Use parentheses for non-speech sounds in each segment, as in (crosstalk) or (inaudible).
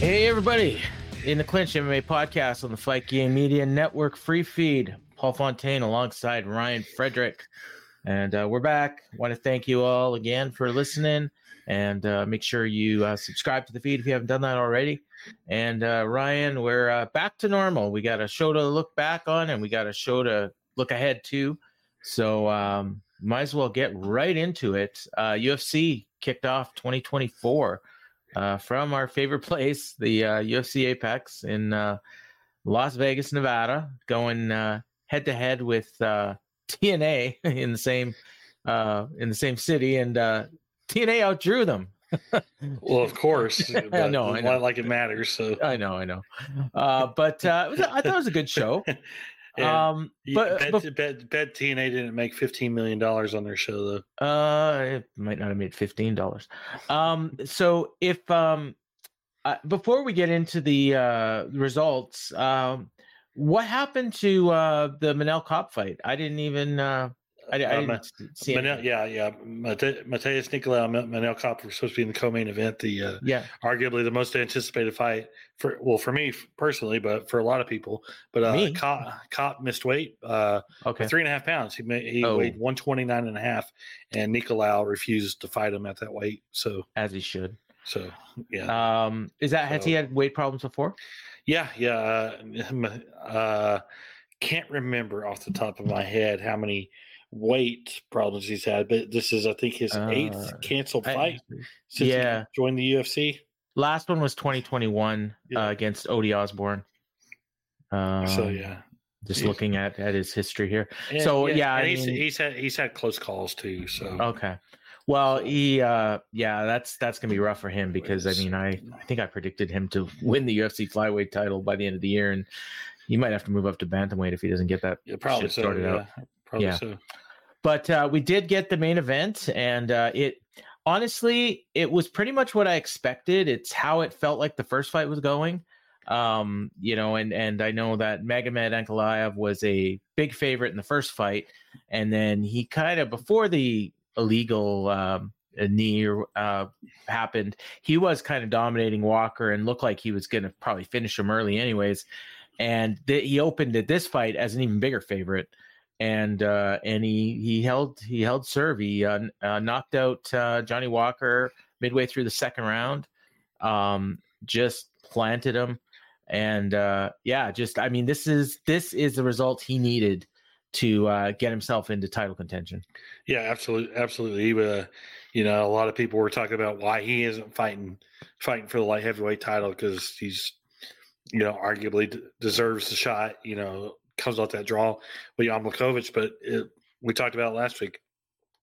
Hey, everybody. In the Clinch MMA podcast on the Fight Game Media Network free feed. Paul Fontaine alongside Ryan Frederick. And uh, we're back. Want to thank you all again for listening. And uh, make sure you uh, subscribe to the feed if you haven't done that already. And uh, Ryan, we're uh, back to normal. We got a show to look back on and we got a show to look ahead to. So um, might as well get right into it. UFC uh, kicked off 2024 uh, from our favorite (laughs) place, the uh, UFC Apex in uh, Las Vegas, Nevada, going head to head with uh, TNA (laughs) in the same uh, in the same city, and uh, TNA outdrew them. well, of course, (laughs) I know, I know, like it matters. So I know, I know. but I thought it was a good show. Um, but bet, bef- bet, bet TNA didn't make fifteen million dollars on their show though. Uh, it might not have made fifteen dollars. Um, so if um, uh, before we get into the uh results, um, what happened to uh the Manel Kape fight? I didn't even uh I, I didn't um, see Manel, yeah, yeah. Mate, Matheus Nicolau Manel Kape were supposed to be in the co-main event. The uh, yeah, arguably the most anticipated fight for well for me personally, but for a lot of people. But uh, me? Kape, missed weight. Uh, okay, three and a half pounds. He made, he oh. weighed one twenty nine and a half, and Nicolau refused to fight him at that weight. So as he should. So yeah. Um, is that so, has he had weight problems before? Yeah, yeah. Uh, (laughs) uh, can't remember off the top of my head how many weight problems he's had, but this is, I think, his eighth uh, canceled fight I, since yeah. he joined the UFC. Last one was 2021 yeah. uh, against Ode Osbourne. Um, so yeah, just he's, looking at at his history here. And, so yeah, yeah he's, mean, he's had he's had close calls too. So okay. Well, he, uh, yeah, that's that's gonna be rough for him because I mean, I I think I predicted him to (laughs) win the UFC flyweight title by the end of the year, and he might have to move up to bantamweight if he doesn't get that yeah, probably so, started yeah. out. Probably yeah. so. But uh, we did get the main event, and uh, it honestly, it was pretty much what I expected. It's how it felt like the first fight was going. Um, you know, and and I know that Magomed Ankalaev was a big favorite in the first fight, and then he kind of before the illegal um, knee uh, happened, he was kind of dominating Walker and looked like he was going to probably finish him early, anyways. And th- he opened at this fight as an even bigger favorite and uh, and he he held he held serve. He uh, uh, knocked out uh, Johnny Walker midway through the second round. Um, just planted him, and uh, yeah, just I mean, this is this is the result he needed to uh, get himself into title contention. Yeah, absolutely, absolutely. You know, a lot of people were talking about why he isn't fighting fighting for the light heavyweight title because he's you know arguably d- deserves the shot. You know, comes out that draw with Jan but it, we talked about last week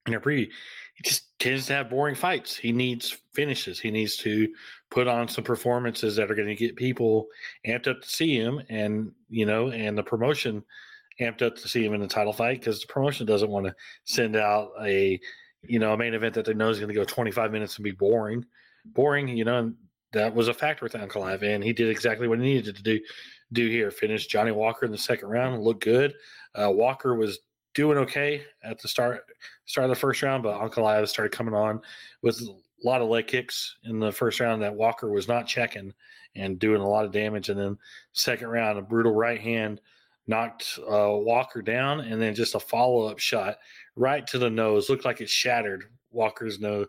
in our preview. He just tends to have boring fights. He needs finishes. He needs to put on some performances that are going to get people amped up to see him, and you know, and the promotion amped up to see him in the title fight because the promotion doesn't want to send out a you know a main event that they know is going to go 25 minutes and be boring. Boring, you know, and that was a factor with Ankalaev, and he did exactly what he needed to do do here. Finished Johnny Walker in the second round, looked good. Uh, Walker was doing okay at the start start of the first round, but Uncle Ankalaev started coming on with a lot of leg kicks in the first round that Walker was not checking and doing a lot of damage. And then second round, a brutal right hand knocked uh, Walker down, and then just a follow up shot right to the nose. Looked like it shattered Walker's nose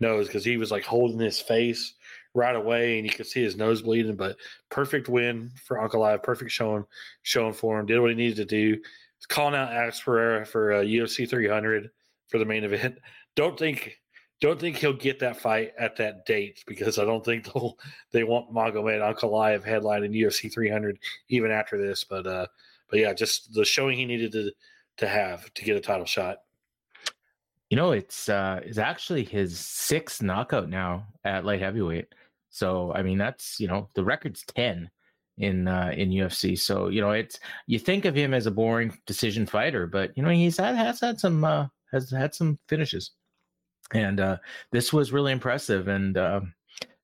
nose because he was like holding his face right away, and you could see his nose bleeding. But perfect win for Ankalaev. Perfect showing showing for him. Did what he needed to do. He's calling out Alex Pereira for uh, UFC 300 for the main event. (laughs) Don't think don't think he'll get that fight at that date because I don't think (laughs) they'll they want Magomed Ankalaev headlining UFC 300 even after this. But uh, but yeah, just the showing he needed to to have to get a title shot. You know, it's uh is actually his sixth knockout now at light heavyweight. So I mean, that's you know the record's ten in uh, in UFC. So you know, it's you think of him as a boring decision fighter, but you know he's had has had some uh, has had some finishes, and uh, this was really impressive. And uh,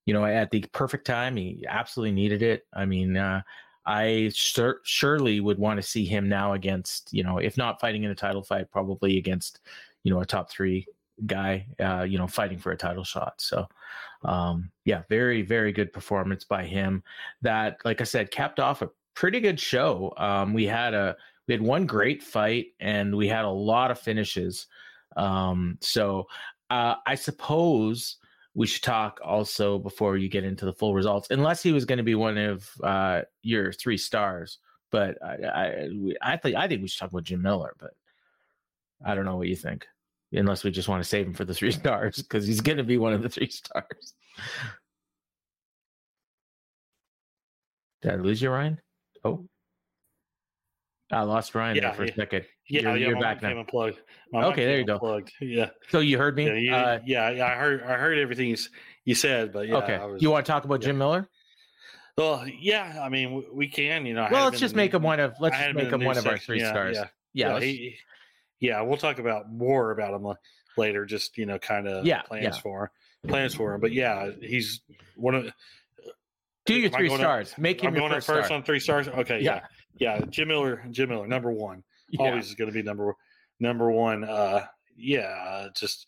you know, at the perfect time, he absolutely needed it. I mean. Uh, I sur- surely would want to see him now against, you know, if not fighting in a title fight, probably against, you know, a top three guy, uh, you know, fighting for a title shot. So, um, yeah, very, very good performance by him. That, like I said, capped off a pretty good show. Um, we had a we had one great fight and we had a lot of finishes. Um, so, uh, I suppose we should talk also before you get into the full results, unless he was going to be one of uh, your three stars. But I, I, I think I think we should talk about Jim Miller, but I don't know what you think unless we just want to save him for the three (laughs) stars because he's going to be one of the three (laughs) stars. Did I lose you, Ryan? Oh, I lost Ryan yeah, for a second. Yeah, you're, yeah, you're back now. Unplugged. okay, there you go. Yeah. So you heard me? Yeah, you, uh, yeah, yeah, I heard. I heard everything you, you said, but yeah. Okay. Was, you want to talk about yeah. Jim Miller? Well, yeah. I mean, we can. You know. Well, let's just make him one of. Let's just make him one of our three yeah, stars. Yeah. Yeah. He, yeah, we'll talk about more about him later. Just you know, kind of yeah, plans yeah. for plans for him. But yeah, he's one of. Do your three stars. Up, Make him I'm going first, first on three stars. Okay, yeah, yeah. yeah. Jim Miller, Jim Miller, number one. Always is going to be number number one. Uh, yeah, just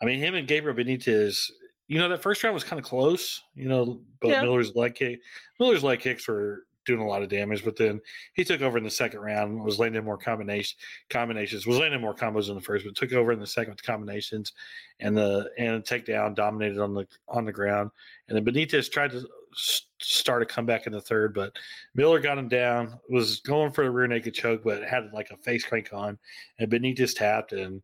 I mean, him and Gabriel Benitez. You know, that first round was kind of close. You know, but. Miller's leg kick, Miller's leg kicks were doing a lot of damage. But then he took over in the second round, was landing more combination combinations, was landing more combos in the first, but took over in the second with combinations, and the and takedown dominated on the on the ground. And then Benitez tried to start a comeback in the third, but Miller got him down. Was going for a rear naked choke, but had like a face crank on, and Benitez tapped and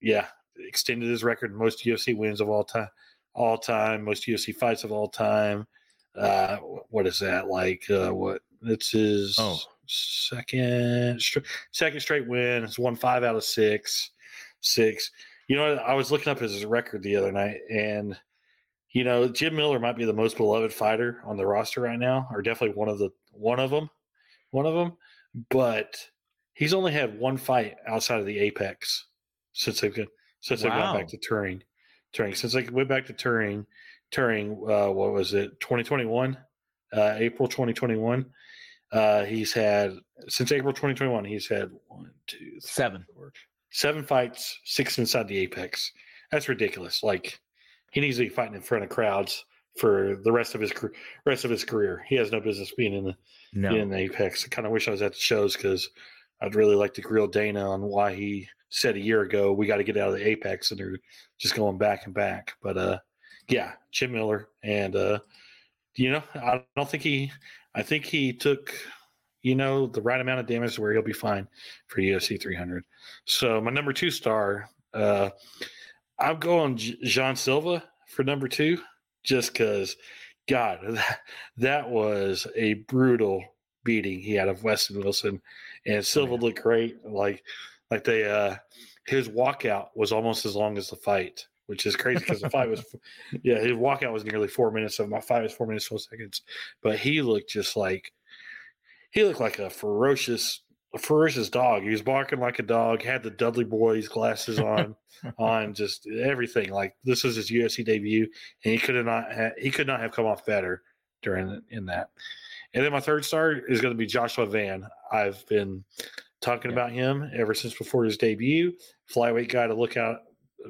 yeah, extended his record most UFC wins of all time, all time, most UFC fights of all time uh, what is that like? Uh, what it's his oh. second second straight win. It's won five out of six, six. You know, I was looking up his record the other night, and you know, Jim Miller might be the most beloved fighter on the roster right now, or definitely one of the one of them, one of them. But he's only had one fight outside of the Apex since they've since wow. they've gone back to touring. Touring since they went back to touring touring uh, what was it 2021 uh, april 2021 uh, he's had since april 2021 he's had one two three, seven. four, seven fights six inside the apex. That's ridiculous. Like he needs to be fighting in front of crowds for the rest of his rest of his career. He has no business being in the no. in the apex. I kind of wish i was at the shows because i'd really like to grill dana on why he said a year ago we got to get out of the apex and they're just going back and back. But uh yeah, Jim Miller, and uh, you know, I don't think he. I think he took, you know, the right amount of damage where he'll be fine for UFC 300. So my number two star, uh, I'm going Jean Silva for number two, just because, God, (laughs) that, that was a brutal beating he had of Weston Wilson, and Silva oh, looked great. Like, like they, uh, his walkout was almost as long as the fight which is crazy because the fight was, (laughs) yeah, his walkout was nearly four minutes. So my fight was four minutes twelve seconds, but he looked just like he looked like a ferocious, a ferocious dog. He was barking like a dog. Had the Dudley Boyz glasses on, on (laughs) just everything. Like this was his UFC debut, and he could have not ha- he could not have come off better during in that. And then my third star is going to be Joshua Van. I've been talking yeah. about him ever since before his debut. Flyweight guy to look out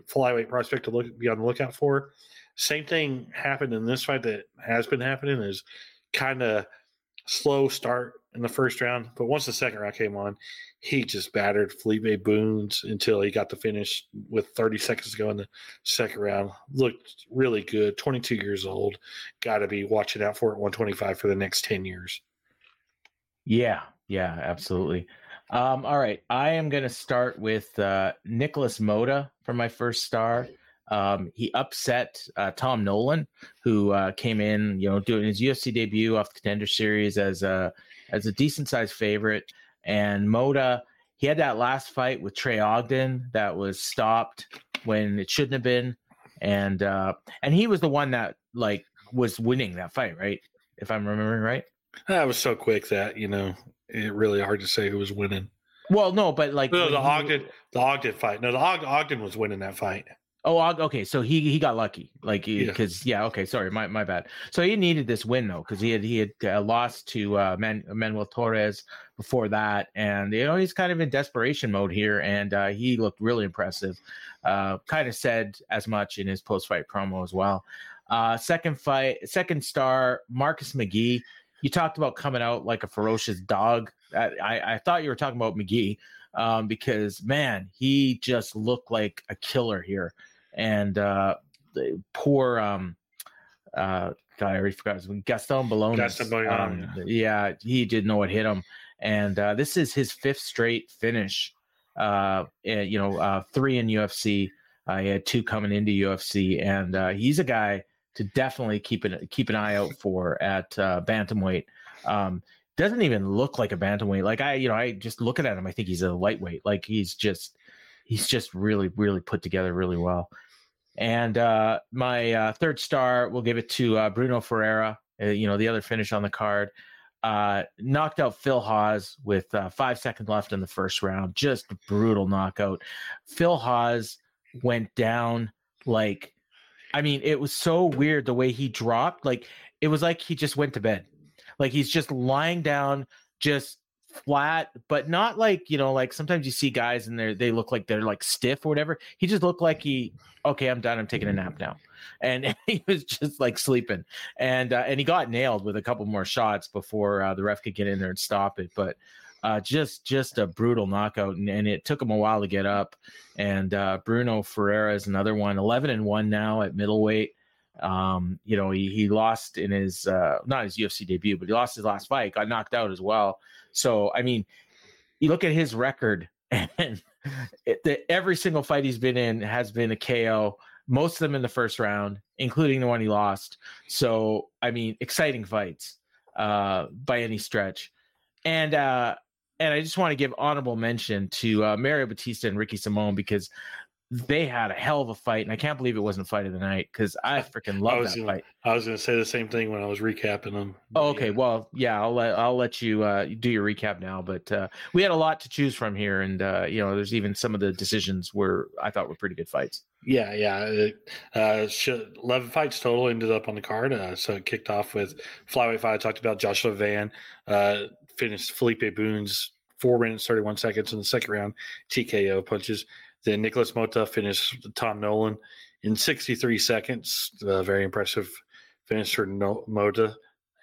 flyweight prospect to look be on the lookout for. Same thing happened in this fight that has been happening is kind of slow start in the first round, but once the second round came on, he just battered Felipe Bunes until he got the finish with 30 seconds to go in the second round. Looked really good. 22 years old. Got to be watching out for it 125 for the next 10 years. Yeah, yeah, absolutely. Um, all right, I am going to start with uh, Nicholas Motta for my first star. Um, he upset uh, Tom Nolan, who uh, came in, you know, doing his UFC debut off the Contender Series as a as a decent sized favorite. And Motta, he had that last fight with Trey Ogden that was stopped when it shouldn't have been, and uh, and he was the one that like was winning that fight, right? If I'm remembering right. That was so quick that you know it really hard to say who was winning. Well, no, but like no, the Ogden, the Ogden fight. No, the Og- Ogden was winning that fight. Oh, okay. So he he got lucky, like because yeah. yeah. Okay, sorry, my my bad. So he needed this win though, because he had he had uh, lost to uh, Man, Manuel Torres before that, and you know he's kind of in desperation mode here, and uh, he looked really impressive. Uh, kind of said as much in his post fight promo as well. Uh, second fight, second star, Marcus McGhee. You talked about coming out like a ferocious dog. I, I, thought you were talking about McGhee um, because man, he just looked like a killer here and uh, the poor um, uh, God, I already forgot Gaston Bolaños. Gaston Bologna. um, yeah. yeah. he didn't know what hit him, and uh, this is his fifth straight finish. Uh, and, you know, uh, three in UFC. Uh, he had two coming into UFC, and uh, he's a guy to definitely keep an keep an eye out for at uh, bantamweight. Um, doesn't even look like a bantamweight. Like I, you know, I just looking at him, I think he's a lightweight. Like he's just he's just really, really put together really well. And uh, my uh, third star, we'll give it to uh, Bruno Ferreira. Uh, you know, the other finish on the card. Uh, knocked out Phil Hawes with uh, five seconds left in the first round. Just brutal knockout. Phil Hawes went down like, I mean, it was so weird the way he dropped. Like, it was like he just went to bed. Like he's just lying down, just flat, but not like you know, like sometimes you see guys and they they look like they're like stiff or whatever. He just looked like he, okay, I'm done. I'm taking a nap now, and (laughs) he was just like sleeping, and uh, and he got nailed with a couple more shots before uh, the ref could get in there and stop it, but. Uh, just just a brutal knockout, and, and, it took him a while to get up. And uh, Bruno Ferreira is another one, eleven and one now at middleweight. Um, you know, he, he lost in his uh, not his UFC debut, but he lost his last fight, got knocked out as well. So, I mean, you look at his record, (laughs) and it, the, every single fight he's been in has been a KO. Most of them in the first round, including the one he lost. So, I mean, exciting fights uh, by any stretch. And uh, and I just want to give honorable mention to uh, Mario Bautista and Ricky Simone because they had a hell of a fight, and I can't believe it wasn't fight of the night because I freaking love that gonna, fight. I was going to say the same thing when I was recapping them. Oh, okay, yeah. well, yeah, I'll let I'll let you uh, do your recap now. But uh, we had a lot to choose from here, and uh, you know, there's even some of the decisions were I thought were pretty good fights. Yeah, yeah. Uh, Eleven fights total ended up on the card. Uh, so it kicked off with flyweight fight. I talked about Joshua Van uh, finished Felipe Bunes four minutes thirty one seconds in the second round TKO punches. Then Nicholas Motta finished Tom Nolan in 63 seconds. Uh, very impressive finish for no- Motta.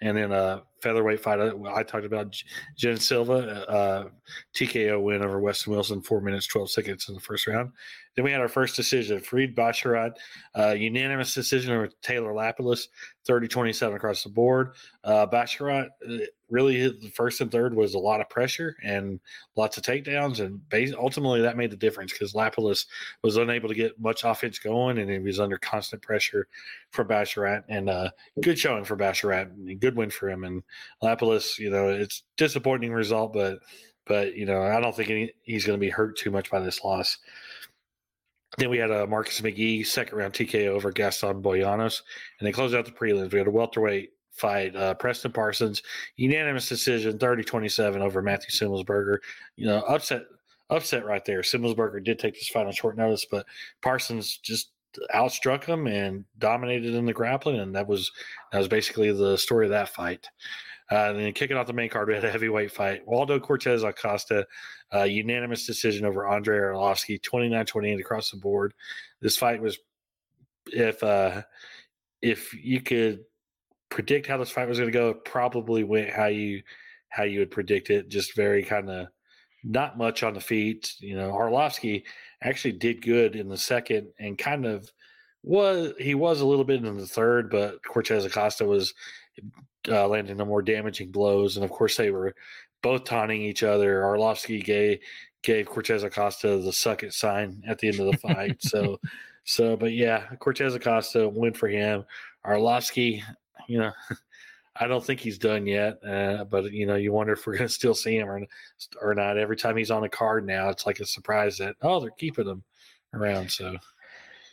And then a featherweight fight I talked about Jean Silva, uh, TKO win over Weston Wilson, four minutes, 12 seconds in the first round. Then we had our first decision, Farid Basharat, uh, unanimous decision over Taylor Lapilus, 30 27 across the board. Uh, Basharat, uh, really, the first and third was a lot of pressure and lots of takedowns. And ultimately, that made the difference because Lapilus was unable to get much offense going and he was under constant pressure for Basharat. And uh, good showing for Basharat, good win for him. And Lapilus, you know, it's disappointing result, but. But you know, I don't think any, he's going to be hurt too much by this loss. Then we had a Marcus McGhee second round TKO over Gaston Bolaños, and they closed out the prelims. We had a welterweight fight, uh, Preston Parsons, unanimous decision, 30-27 over Matthew Semelsberger. You know, upset, upset right there. Semelsberger did take this fight on short notice, but Parsons just outstruck him and dominated in the grappling, and that was that was basically the story of that fight. Uh, and then kicking off the main card, we had a heavyweight fight. Waldo Cortez Acosta, uh, unanimous decision over Andre Arlovski, 29 28 across the board. This fight was, if uh, if you could predict how this fight was going to go, probably went how you how you would predict it. Just very kind of not much on the feet. You know, Arlovski actually did good in the second and kind of was he was a little bit in the third, but Cortez Acosta was uh, landing the more damaging blows, and of course they were both taunting each other. Arlovski gave gave Cortez Acosta the suck it sign at the end of the fight. (laughs) so, so, but yeah, Cortez Acosta win for him. Arlovski, you know, (laughs) I don't think he's done yet, uh, but you know, you wonder if we're going to still see him or, or not. Every time he's on a card now, it's like a surprise that oh, they're keeping him around. So,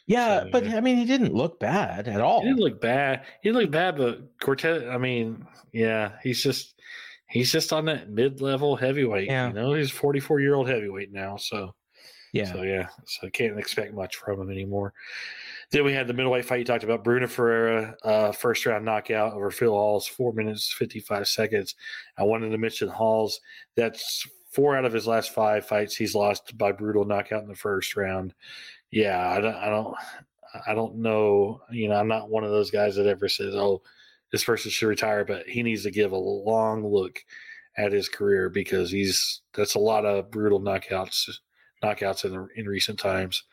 yeah, so, but I mean, he didn't look bad at all. He didn't look bad. He looked bad, but Cortez. I mean, yeah, he's just he's just on that mid level heavyweight. Yeah. You know, he's 44 year old heavyweight now. So, yeah. So, yeah. So, I can't expect much from him anymore. Then we had the middleweight fight you talked about. Bruno Ferreira, uh, first round knockout over Phil Hawes, four minutes, 55 seconds. I wanted to mention Hawes. That's four out of his last five fights he's lost by brutal knockout in the first round. Yeah, I don't, I don't, I don't know. You know, I'm not one of those guys that ever says, "Oh, this person should retire," but he needs to give a long look at his career because he's that's a lot of brutal knockouts knockouts in in recent times.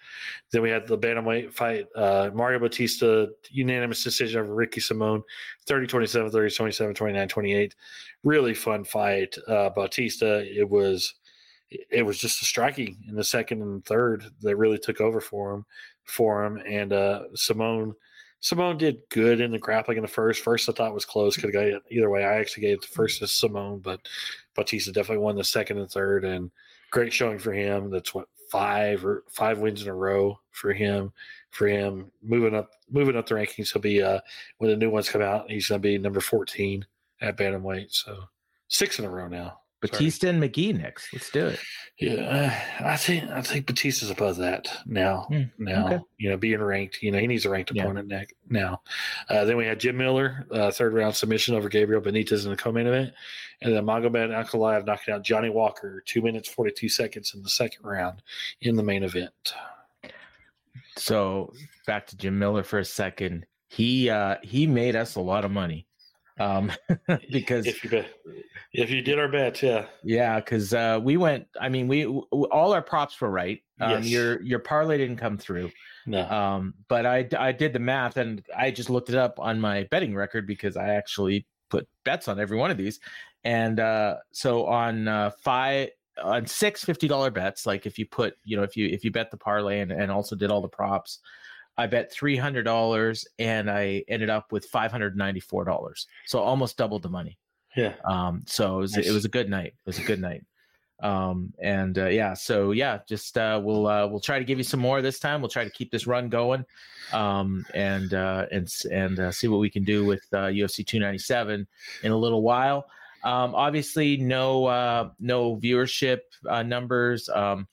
Then we had the bantamweight fight, uh, Mario Bautista, unanimous decision over Ricky Simon, 30 27, 30 27, 29 28. Really fun fight. Uh, Bautista, it was it was just a striking in the second and third that really took over for him for him. And uh, Simone Simon did good in the grappling in the first. First, I thought was close. Could have got it either way. I actually gave the first to Simone, but Bautista definitely won the second and third. And great showing for him. That's what five or five wins in a row for him. For him moving up, moving up the rankings, he'll be uh, when the new ones come out. He's going to be number fourteen at bantamweight. So six in a row now. Bautista Sorry. and McGhee next. Let's do it. Yeah, I think I think Bautista's above that now. Mm, now, okay. you know, being ranked, you know, he needs a ranked yeah. opponent now. Uh, then we had Jim Miller, uh, third round submission over Gabriel Benitez in the co-main event, and then Magomed Ankalaev knocking out Johnny Walker, two minutes forty two seconds in the second round in the main event. So back to Jim Miller for a second. He uh, he made us a lot of money um, (laughs) because if you bet, if you did our bet, yeah, yeah, because uh, we went. I mean, we all our props were right. Um, yes. Your your parlay didn't come through. No. Um, but I I did the math and I just looked it up on my betting record because I actually put bets on every one of these, and uh, so on uh, five on six fifty dollar bets, like if you put you know if you if you bet the parlay and, and also did all the props, I bet three hundred dollars, and I ended up with five hundred ninety four dollars. So almost doubled the money. Yeah. Um. So it was nice. it was a good night. It was a good night. Um. And uh, yeah. So yeah, just uh, we'll uh, we'll try to give you some more this time. We'll try to keep this run going. Um. And uh, and and uh, see what we can do with uh, UFC two ninety seven in a little while. Um. Obviously, no uh, no viewership uh, numbers. Um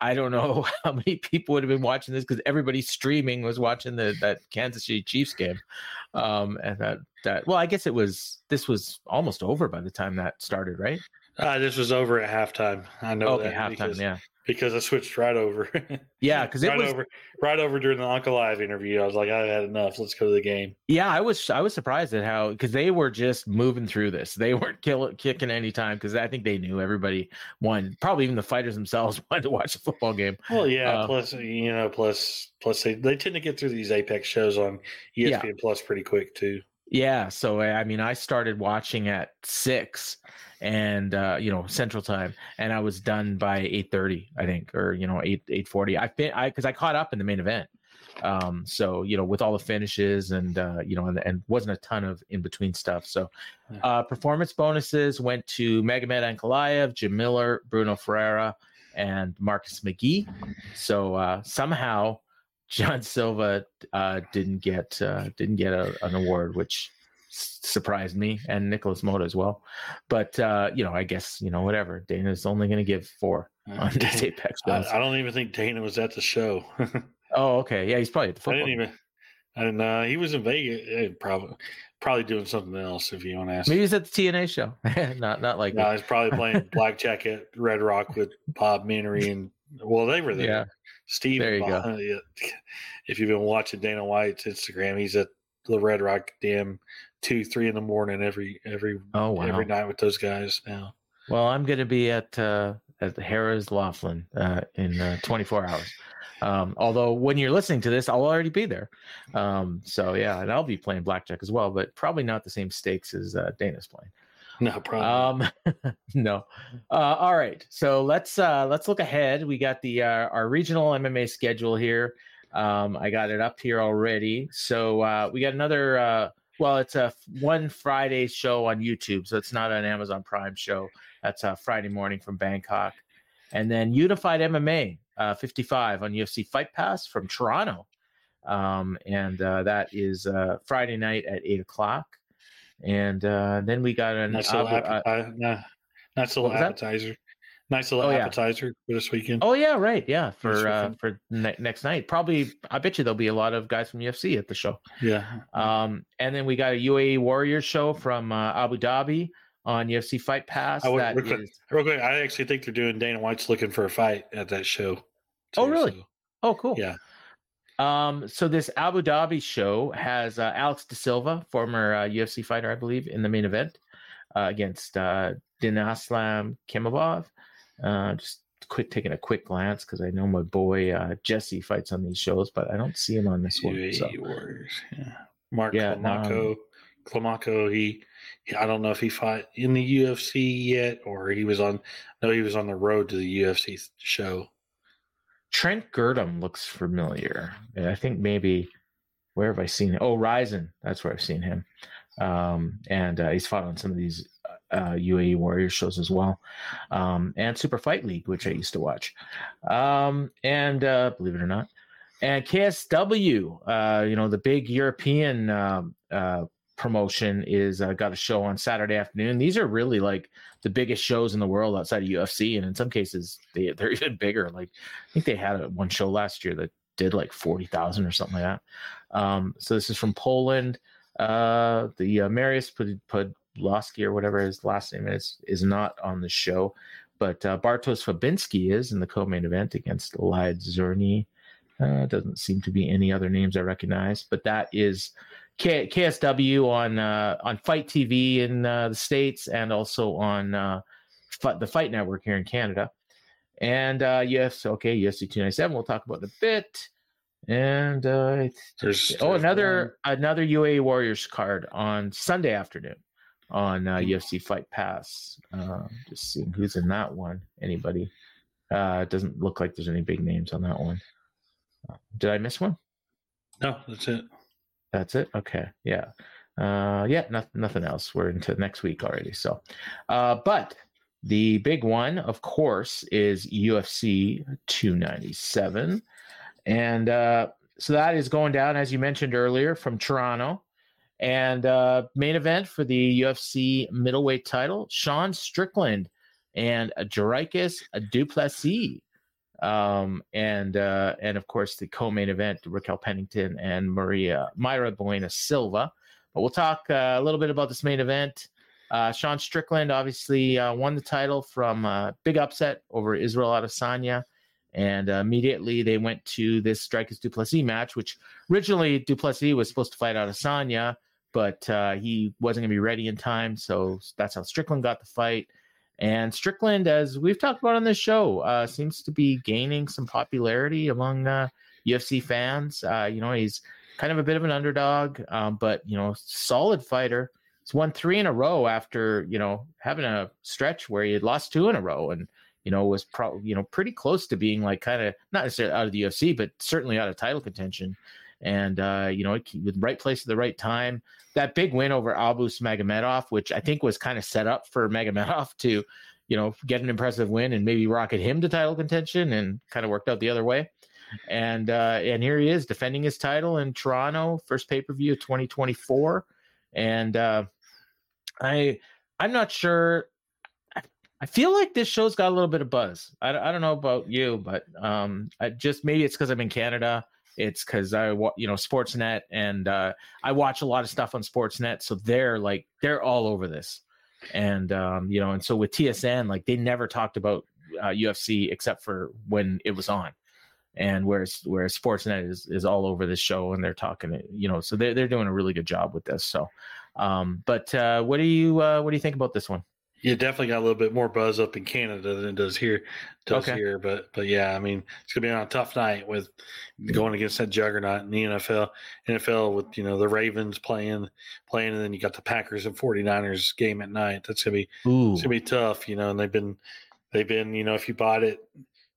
I don't know (laughs) how many people would have been watching this because everybody streaming was watching the that Kansas City Chiefs game. Um, and that that well, I guess it was this was almost over by the time that started, right? Uh, this was over at halftime. I know okay, that halftime, because, yeah because I switched right over. (laughs) Yeah, because right it was over right over during the Ankalaev interview. I was like, I had enough. Let's go to the game. Yeah, I was I was surprised at how because they were just moving through this. They (laughs) weren't kill, kicking any time because I think they knew everybody won. Probably even the fighters themselves (laughs) wanted to watch the football game. Well, yeah. Uh, plus, you know, plus plus they they tend to get through these Apex shows on ESPN yeah. Plus pretty quick too. Yeah, so I mean, I started watching at six and uh, you know Central Time, and I was done by eight thirty, I think, or you know eight eight forty. I fin- I because I caught up in the main event, um, so you know with all the finishes and uh, you know and, and wasn't a ton of in between stuff. So uh, performance bonuses went to Magomed Ankalaev, Jim Miller, Bruno Ferreira, and Marcus McGhee. So uh, somehow. (laughs) John Silva uh, didn't get uh, didn't get a, an award, which surprised me and Nicholas Motta as well. But uh, you know, I guess you know whatever. Dana's only going to give four on (laughs) this Apex. I, I, don't even think Dana was at the show. (laughs) oh, okay, yeah, he's probably at the football. I didn't even. I didn't know he was in Vegas. Eh, probably, probably doing something else. If you want to ask, maybe he's at the TNA show. (laughs) not, not like. No, he's probably playing blackjack at Red Rock with Bob Menery and. Well, they were there. Yeah. Steve. There you Bob, go. If you've been watching Dana White's Instagram, he's at the Red Rock Dam two, three in the morning every every Oh wow. every night with those guys now. Well, I'm going to be at uh, at the Harrah's Laughlin uh, in uh, 24 hours. Um, although when you're listening to this, I'll already be there. Um, so yeah, and I'll be playing blackjack as well, but probably not the same stakes as uh, Dana's playing. No problem. Um, (laughs) no. Uh, all right. So let's uh, let's look ahead. We got the uh, our regional MMA schedule here. Um, I got it up here already. So uh, we got another. Uh, well, it's a one Friday show on YouTube, so it's not an Amazon Prime show. That's a Friday morning from Bangkok, and then Unified MMA uh, 55 on UFC Fight Pass from Toronto, um, and uh, that is uh, Friday night at eight o'clock. And uh, then we got an Abu- uh, appetizer. nah, nice little was that? appetizer. Nice little Oh, yeah. appetizer for this weekend. Oh yeah, right. Yeah, for uh, for ne- next night. Probably, I bet you there'll be a lot of guys from UFC at the show. Yeah. Um, and then we got a UAE Warriors show from uh, Abu Dhabi on UFC Fight Pass. I would- That real quick- is- Real quick, I actually think they're doing Dana White's looking for a fight at that show. Oh, really? so- oh, cool. Yeah. Um, so this Abu Dhabi show has uh, Alex De Silva, former uh, UFC fighter, I believe, in the main event uh, against uh, Dinaslam Kimabov. Uh, just quick taking a quick glance because I know my boy uh, Jesse fights on these shows, but I don't see him on this one. So. Yeah. Mark Yeah, Klamaco. Klamaco, he, he- I don't know if he fought in the UFC yet or he was on, no, he was on the road to the UFC show. Trent Girdham looks familiar. And I think maybe where have I seen him? Oh, Rizin. That's where I've seen him. Um, and uh, he's fought on some of these uh, UAE Warriors shows as well, um, and Super Fight League, which I used to watch. Um, and uh, believe it or not, and KSW, uh, you know, the big European um, uh, promotion is uh, got a show on Saturday afternoon. These are really like the biggest shows in the world outside of UFC, and in some cases they (laughs) they're even bigger. Like I think they had a, one show last year that did like forty thousand or something like that. Um, so this is from Poland. Uh, the Marius Pod- Podlaski or whatever his last name is is not on the show, but uh, Bartosz Fabinski is in the co-main event against Eliad Zerny. Uh, doesn't seem to be any other names I recognize, but that is K- KSW on uh, on Fight TV in uh, the states and also on uh, the Fight Network here in Canada. And uh, yes, okay, UFC 297. We'll talk about in a bit. And uh, There's, oh, another another UAE Warriors card on Sunday afternoon on uh, UFC Fight Pass. Uh, just seeing who's in that one. Anybody? Uh, it doesn't look like there's any big names on that one. Did I miss one? No, that's it. That's it. Okay. Yeah. Uh, yeah. Nothing. Nothing else. We're into next week already. So, uh, but the big one, of course, is UFC 297, and uh, so that is going down as you mentioned earlier from Toronto. And uh, main event for the UFC middleweight title: Sean Strickland and Jarikus Duplessis um, and uh, and of course the co-main event Raquel Pennington and Maria Mayra Buena Silva. But we'll talk uh, a little bit about this main event. Uh, Sean Strickland obviously uh, won the title from uh, big upset over Israel Adesanya, and uh, immediately they went to this Strikers Du Plessis match, which originally Du Plessis was supposed to fight Adesanya, but uh, he wasn't going to be ready in time, so that's how Strickland got the fight. And Strickland, as we've talked about on this show, uh, seems to be gaining some popularity among uh, UFC fans. Uh, you know, he's kind of a bit of an underdog, um, but you know, solid fighter. He's won three in a row after you know having a stretch where he had lost two in a row, and you know was pro- you know pretty close to being like kind of not necessarily out of the UFC, but certainly out of title contention. And uh, you know, with the right place at the right time. That big win over Abus Magomedov, which I think was kind of set up for (laughs) Magomedov to, you know, get an impressive win and maybe rocket him to title contention, and kind of worked out the other way. And uh, and here he is defending his title in Toronto, first pay per view of 2024. And uh, I I'm not sure. I, I feel like this show's got a little bit of buzz. I, I don't know about you, but um, I just maybe it's because I'm in Canada. It's because I you know Sportsnet and uh, I watch a lot of stuff on Sportsnet, so they're like they're all over this. And um, you know, and so with TSN, like they never talked about uh, UFC except for when it was on and whereas whereas Sportsnet is is all over this show and they're talking it, you know so they're they're doing a really good job with this so Um, but uh, what do you uh, what do you think about this one? You definitely got a little bit more buzz up in Canada than it does here. Does Okay. here, but but yeah, I mean, it's gonna be on a tough night with going against that juggernaut in the NFL. NFL with you know the Ravens playing playing, and then you got the Packers and 49ers game at night. That's gonna be Ooh, it's gonna be tough, you know. And they've been they've been you know if you bought it,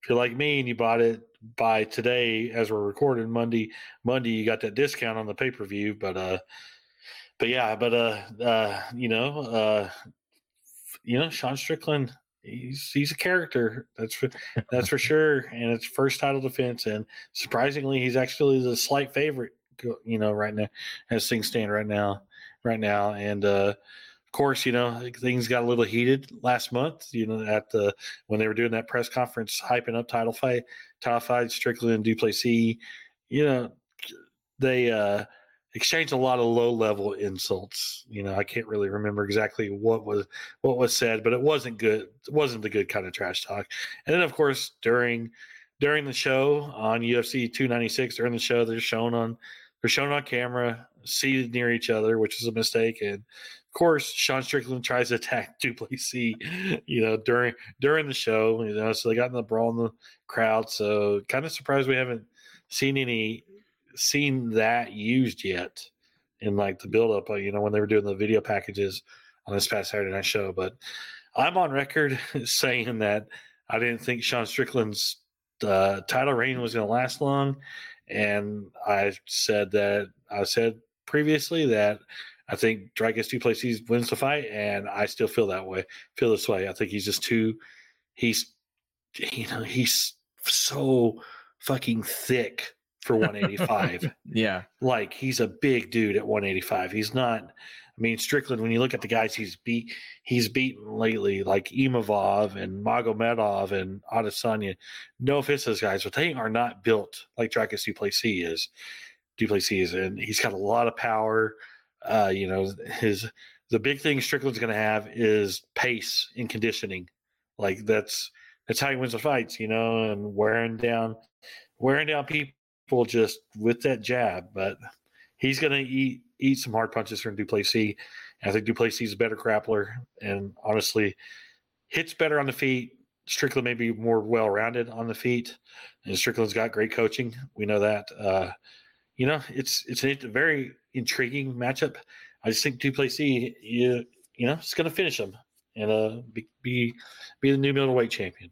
if you're like me and you bought it by today as we're recording Monday, Monday you got that discount on the pay per view, but uh, but yeah, but uh, uh, you know, uh, you know, Sean Strickland, he's he's a character. That's for that's for (laughs) sure, and it's first title defense, and surprisingly, he's actually the slight favorite. You know, right now as things stand right now, right now, and uh, of course, you know things got a little heated last month. You know, at the when they were doing that press conference, hyping up title fight, title fight, Strickland and Du Plessis. You know, they uh exchanged a lot of low level insults. You know, I can't really remember exactly what was what was said, but it wasn't good. It wasn't the good kind of trash talk. And then, of course, during during the show on UFC 296, during the show, they're shown on they're shown on camera, seated near each other, which is a mistake. And of course, Sean Strickland tries to attack (laughs) Du Plessis, you know, during during the show. You know, so they got in the brawl in the crowd. So kind of surprised we haven't seen any seen that used yet in like the build up, uh, you know, when they were doing the video packages on this past Saturday night show. But I'm on record (laughs) saying that I didn't think Sean Strickland's uh, title reign was going to last long. And I said that I said previously that I think Dricus places wins the fight, and I still feel that way. Feel this way. I think he's just too. He's, you know, he's so fucking thick for 185. (laughs) yeah, like he's a big dude at 185. He's not. I mean, Strickland. When you look at the guys he's beat, he's beaten lately, like Imavov and Magomedov and Adesanya. No offense to those guys, but they are not built like Dricus Du Plessis is. Du Plessis is, and he's got a lot of power. Uh, you know, his the big thing Strickland's going to have is pace and conditioning. Like that's that's how he wins the fights, you know, and wearing down, wearing down people just with that jab. But he's going to eat eat some hard punches from Du Plessis. I think Du Plessis is a better grappler, and honestly, hits better on the feet. Strickland may be more well rounded on the feet, and Strickland's got great coaching. We know that. Uh, you know, it's it's a very intriguing matchup. I just think Du Plessis, you you know, it's going to finish him and uh, be, be be the new middleweight champion.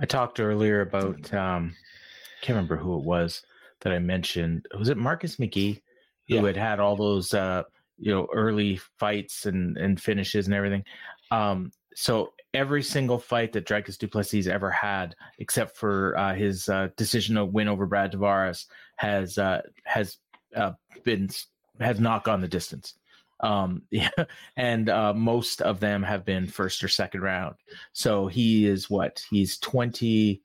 I talked earlier about um, can't remember who it was that I mentioned. Was it Marcus McGhee who Yeah. had had all those uh, you know early fights and and finishes and everything? Um, so every single fight that Dricus Du Plessis ever had, except for uh, his uh, decision to win over Brad Tavares, has uh, has uh, been has not gone the distance. Um, (laughs) yeah, and uh, most of them have been first or second round. So he is what? He's 20,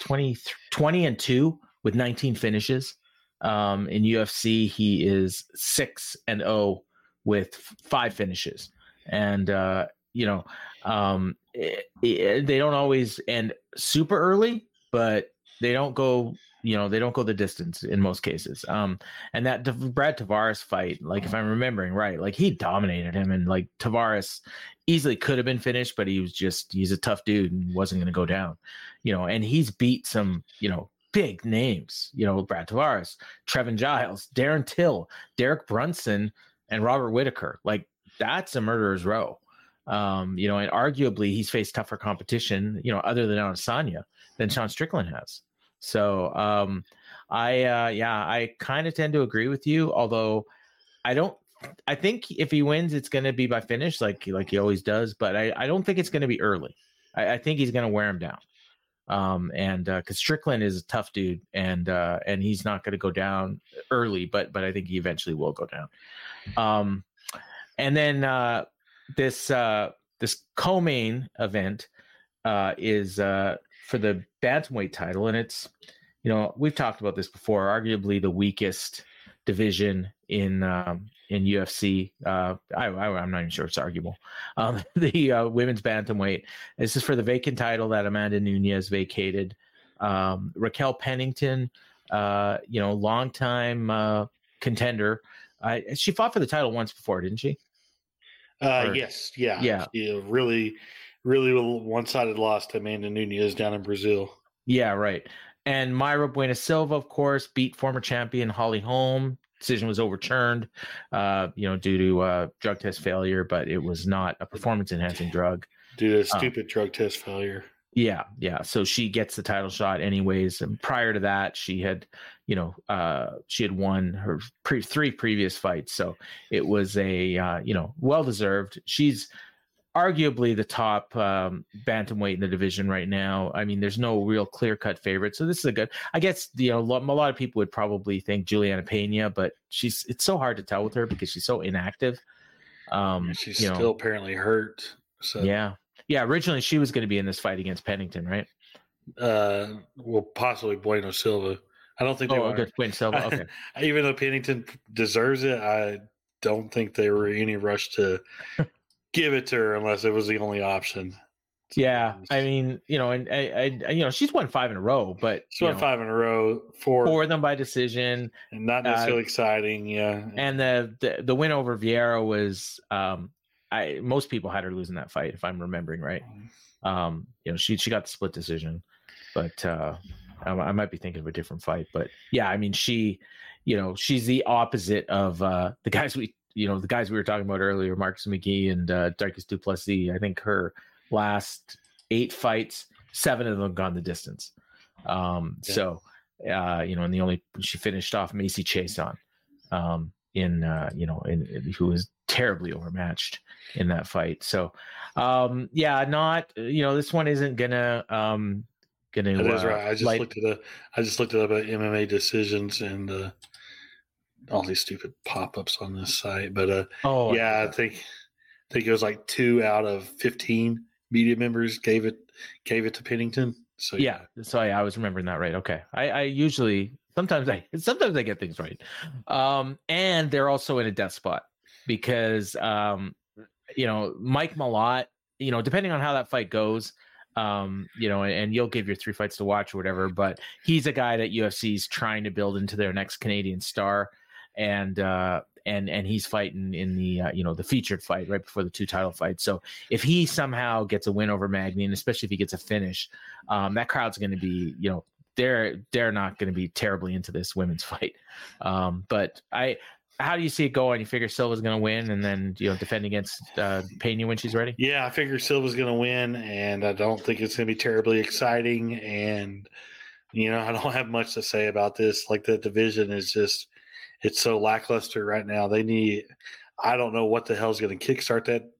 20, 20 and 2 with 19 finishes. Um, in UFC, he is 6 and 0 with five finishes. And, uh, you know, um, it, it- they don't always end super early, but they don't go, you know, they don't go the distance in most cases. Um, and that Brad Tavares fight, like if I'm remembering right, like he dominated him, and like Tavares easily could have been finished, but he was just he's a tough dude and wasn't going to go down, you know. And he's beat some, you know, big names. You know, Brad Tavares, Trevin Giles, Darren Till, Derek Brunson, and Robert Whitaker. Like that's a murderer's row. Um, you know, and arguably he's faced tougher competition, you know, other than Adesanya than Sean Strickland has. So um, I uh, yeah, I kind of tend to agree with you, although I don't I think if he wins, it's going to be by finish, like like he always does. But I, I don't think it's going to be early. I, I think he's going to wear him down. Um, and uh because uh, Strickland is a tough dude, and uh, and he's not going to go down early, but but I think he eventually will go down. Um, and then uh, this uh, this co-main event uh, is uh, for the bantamweight title, and it's you know we've talked about this before. Arguably the weakest division in um, in UFC. Uh, I, I am not even sure it's arguable. Um, (laughs) the uh, women's bantamweight. This is for the vacant title that Amanda Nunes vacated. Um, Raquel Pennington, uh, you know, longtime uh, contender. she fought for the title once before, didn't she? Uh, or, yes, yeah, yeah, yeah. Really, really one-sided loss to Amanda Nunes down in Brazil. Yeah, right. And Mayra Bueno Silva, of course, beat former champion Holly Holm decision was overturned, uh, you know, due to uh, drug test failure, but it was not a performance enhancing drug. Due to um, stupid um, drug test failure. Yeah, yeah. So she gets the title shot anyways. And prior to that, she had, you know, uh, she had won her pre- three previous fights. So it was a, uh, you know, well deserved. She's arguably the top um, bantamweight in the division right now. I mean, there's no real clear cut favorite, so this is a good. I guess you know a lot of people would probably think Julianna Pena, but she's it's so hard to tell with her because she's so inactive. Um, she's you know, still apparently hurt. So yeah, yeah. Originally, she was going to be in this fight against Pennington, right? Uh, well, possibly Bueno Silva. I don't think they oh, good Bueno Silva. Okay. (laughs) even though Pennington deserves it, I don't think they were any rush to (laughs) give it to her unless it was the only option. Yeah, I mean, you know, and I, I, you know, she's won five in a row, but she won know, five in a row, four, four of them by decision, and not necessarily uh, exciting. Yeah, and the, the the win over Vieira was, um, I most people had her losing that fight, if I'm remembering right. Mm-hmm. Um, you know, she she got the split decision, but uh, I, I might be thinking of a different fight. But yeah, I mean, she, you know, she's the opposite of uh, the guys we you know the guys we were talking about earlier, Marcus McGhee and uh, Dricus Du Plessis. I think her last eight fights, seven of them gone the distance. Um, yeah. So uh, you know, and the only she finished off Macy Chiasson um, in uh, you know, in, in, who was terribly overmatched in that fight. So um, yeah, not you know, this one isn't gonna um, gonna. That is uh, right. I just light... looked at the I just looked it up at MMA decisions and. Uh, all these stupid pop-ups on this site but uh oh yeah i think i think it was like two out of 15 media members gave it gave it to pennington so yeah, yeah. so yeah, i was remembering that right okay i i usually sometimes i (laughs) sometimes i get things right um and they're also in a death spot because um you know mike malott you know depending on how that fight goes um, you know, and, and, you'll give your three fights to watch or whatever. But he's a guy that UFC's trying to build into their next Canadian star and uh, and and he's fighting in the uh, you know the featured fight right before the two title fights. So if he somehow gets a win over Magny, and especially if he gets a finish, um, that crowd's going to be you know they're they're not going to be terribly into this women's (laughs) fight. Um, but I. How do you see it going? You figure Silva's going to win, and then you know defend against uh, Pena when she's ready. Yeah, I figure Silva's going to win, and I don't think it's going to be terribly exciting. And you know, I don't (laughs) have much to say about this. Like the division is just it's so lackluster right now. They need I don't know what the hell's going to kickstart that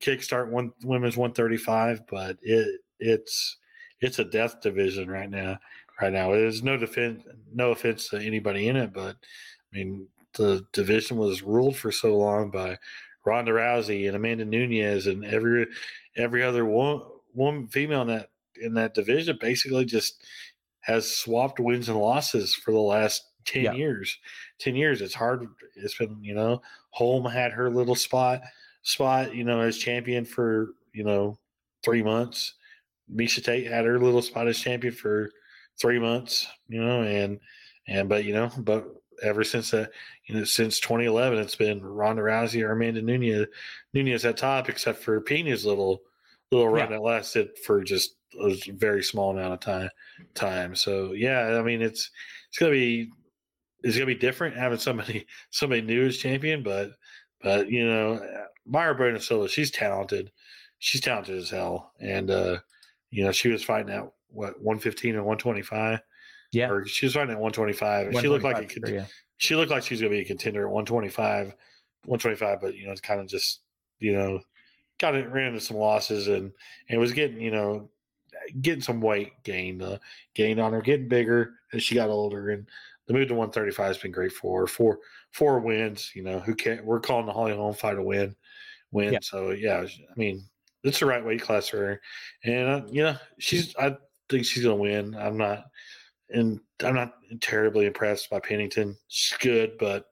kickstart one women's 135, but it it's it's a death division right now. Right now, there's no defense, no offense to anybody in it, but I mean the division was ruled for so long by Ronda Rousey and Amanda Nunes and every every other one woman female in that in that division basically just has swapped wins and losses for the last 10 yeah. years 10 years it's hard it's been you know Holm had her little spot spot you know as champion for you know three months Miesha Tate had her little spot as champion for three months you know and and but you know but ever since that you know since 2011 it's been Ronda Rousey or Amanda Nunes Nunes at top except for Pena's little little run Yeah. that lasted for just a very small amount of time. Time. So yeah, I mean it's it's gonna be it's gonna be different having somebody (laughs) somebody new as champion, but but you know, Mayra Brandon Silva, she's talented. She's talented as hell, and uh, you know she was fighting at what 115 and 125. Yeah. or she was fighting at 125. and She looked like a 125 cont- yeah. she looked like she's going to be a contender at 125, 125, but you know, it's kind of just you know, got it ran into some losses and and was getting you know, getting some weight gained uh, gained on her, getting bigger as she got older, and the move to 135 has been great for. Four four wins, you know, who can't? we're calling the Holly Holm fight a win, win. Yeah. So yeah, I mean, it's the right weight class for her, and uh, you know, she's I think she's going to win. I'm not and I'm not terribly impressed by Pennington. She's good, but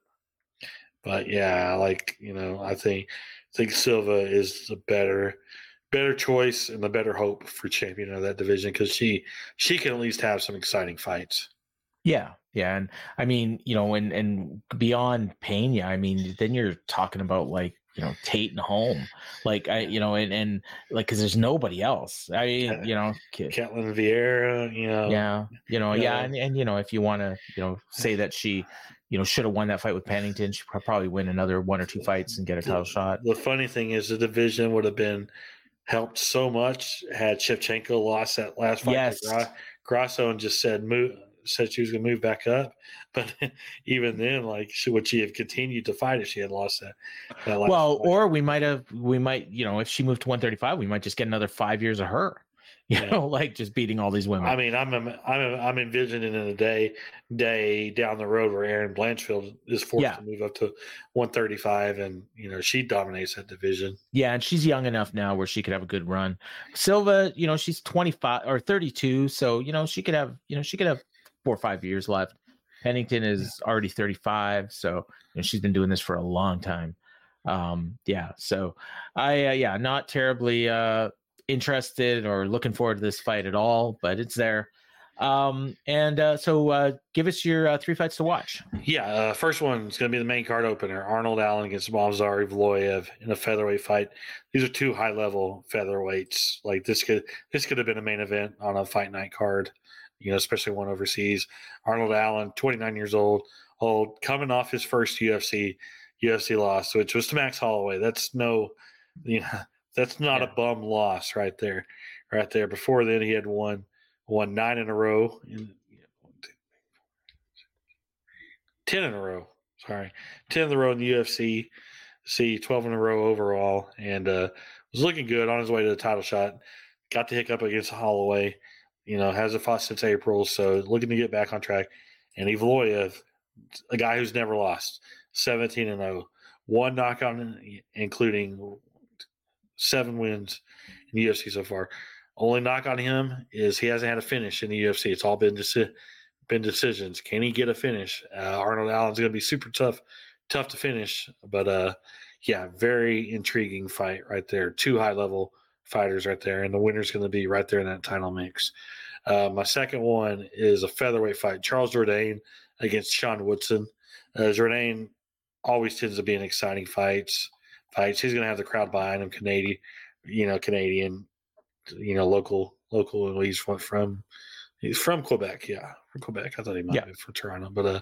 but yeah, like you know, I think I think Silva is the better better choice and the better hope for champion of that division because she she can at least have some exciting fights. Yeah, yeah, and I mean, you know, and and beyond Pena, I mean, then you're talking about like you know Tate and Holm, like I, you know, and and like because there's nobody else. I mean, you know, Ketlen Vieira, you know, yeah, you know, yeah, Yeah. and, and you know, if you want to, you know, say that she, you know, should have won that fight with Pennington, she probably win another one or two fights and get a title shot. The funny thing is, the division would have been helped so much had Shevchenko lost that last fight. to Yes. Gra- Grasso and just said move said she was going to move back up, (laughs) but even then, like, she, would she have continued to fight if she had lost that? that last Well, fight? or we might have, we might, you know, if she moved to 135, we might just get another five years of her, (laughs) you Yeah. know, like just beating all these women. I mean, I'm I'm I'm envisioning in a day day down the road where Erin Blanchfield is forced Yeah. to move up to 135, and you know she dominates that division. Yeah, and she's young enough now where she could have a good run. Silva, you know, she's 25 or 32, so you know, she could have, you know, she could have four or five years left. Pennington is already 35, so you know, she's been doing this for a long time. Um, yeah, so I uh, yeah, not terribly uh interested or looking forward to this fight at all, but it's there. Um, and uh, so uh, give us your uh, three fights to watch. Yeah, uh, first one is going to be the main card opener: Arnold Allen against Movsar Evloev in a featherweight fight. These are two high level featherweights. Like this could this could have been a main event on a fight night card. You know, especially one overseas. Arnold Allen, 29 years old, old, coming off his first UFC UFC loss, which was to Max Holloway. That's no, you know, (laughs) that's not Yeah. a bum loss right there, right there. Before then, he had won won nine in a row. In, 10 in a row. Sorry. 10 in a row in the UFC. See, 12 in a row overall. And uh, was looking good on his way to the title shot. Got the hiccup against Holloway. You know, hasn't fought since April. So looking to get back on track. And Evloev, a guy who's never lost, 17 and 0. One knockout, in- including seven wins in the UFC so far. Only knock on him is he hasn't had a finish in the UFC. It's all been deci- been decisions. Can he get a finish? Uh, Arnold Allen's going to be super tough, tough to finish. But uh, yeah, very intriguing fight right there. Two high level fighters right there, and the winner's going to be right there in that title mix. Uh, my second one is a featherweight fight: Charles Jourdain against Sean Woodson. Uh, Jourdain always tends to be in exciting fights. Fights. He's going to have the crowd behind him. Canadian, you know, Canadian, you know, local, local. He's from- from He's from Quebec, yeah, from Quebec. I thought he might Yeah. be from Toronto, but uh,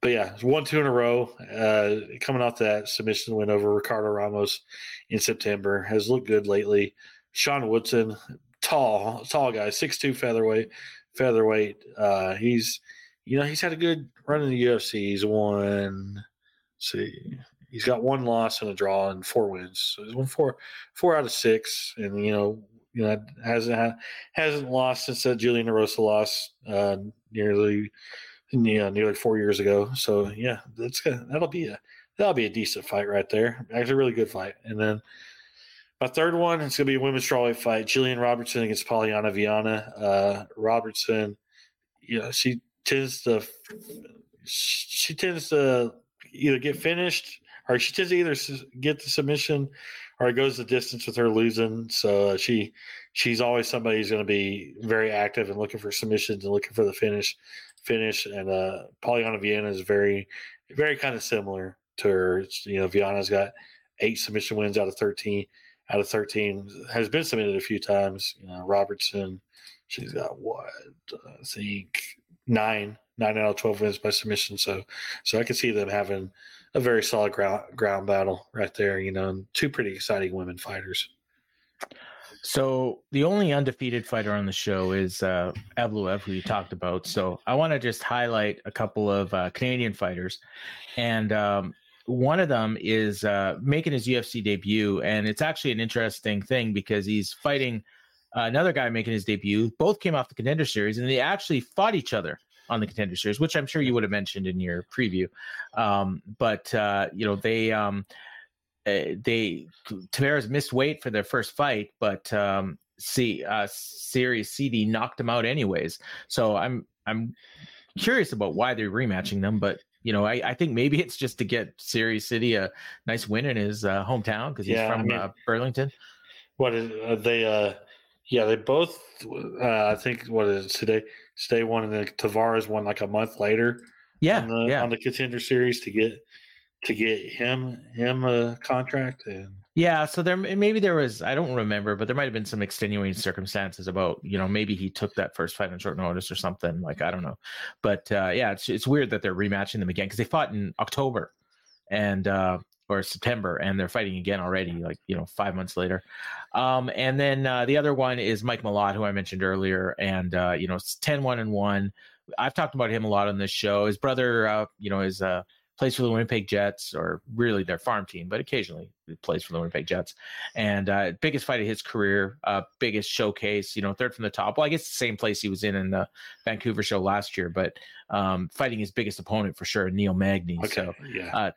but yeah, one two in a row. Uh, coming off that submission win over Ricardo Ramos in September has looked good lately. Sean Woodson, tall, tall guy, six two featherweight, featherweight. Uh, he's you know he's had a good run in the UFC. He's won. see, he's got one loss and a draw and four wins. So he's won four four out of six, and you know you know hasn't hasn't lost since that Julian Erosa loss uh, nearly yeah nearly four years ago. So yeah, that's gonna, that'll be a that'll be a decent fight right there. Actually, a really good fight. And then my third one it's gonna be a women's strawweight fight: Jillian Robertson against Polyana Viana. Uh, Robertson, you know, she tends to she tends to either get finished or she tends to either get the submission or it goes the distance with her losing. So uh, she she's always somebody who's going to be very active and looking for submissions and looking for the finish finish. And uh, Polyana Viana is very very kind of similar to her. You know, Viana's got eight submission wins out of thirteen out of 13 has been submitted a few times. You know, Robertson, she's got what I think nine nine out of 12 wins by submission. So, so I can see them having a very solid ground ground battle right there. You know, and two pretty exciting women fighters. So the only undefeated fighter on the show is uh, Evloev, who you talked about. So I want to just highlight a couple of uh, Canadian fighters, and um, one of them is uh, making his UFC debut, and it's actually an interesting thing because he's fighting another guy making his debut. Both came off the Contender Series, and they actually fought each other on the Contender Series, which I'm sure you would have mentioned in your preview. Um, but uh, you know they. Um, uh, they Taveras missed weight for their first fight, but um, see, uh, Serhiy Sidey knocked him out anyways. So I'm I'm curious about why they're rematching them, but you know, I, I think maybe (laughs) it's just to get Serhiy Sidey a nice win in his uh, hometown because he's yeah, from I mean, uh, Burlington. What is uh, they? Uh, yeah, they both. Uh, I think what is today? Today one and the Taveras won like a month later. Yeah, on the, yeah. on the contender series to get to get him him a contract and yeah so there maybe there was i don't remember but there might have been some extenuating circumstances about you know maybe he took that first fight on short notice or something like i don't know. But uh, yeah it's, it's weird that they're rematching them again because they fought in october and uh or september and they're fighting again already like you know five months later. Um and then uh, the other one is mike malott who i mentioned earlier and uh you know it's 10 1 and 1 i've talked about him a lot on this show. His brother uh you know is uh plays for the Winnipeg Jets, or really their farm team, but occasionally plays for the Winnipeg Jets. And uh, biggest fight of his career, uh, biggest showcase, you know, third from the top. Well, I guess the same place he was in in the Vancouver show last year, but um, fighting his biggest opponent for sure, Neil Magny. Okay, so, yeah. Uh,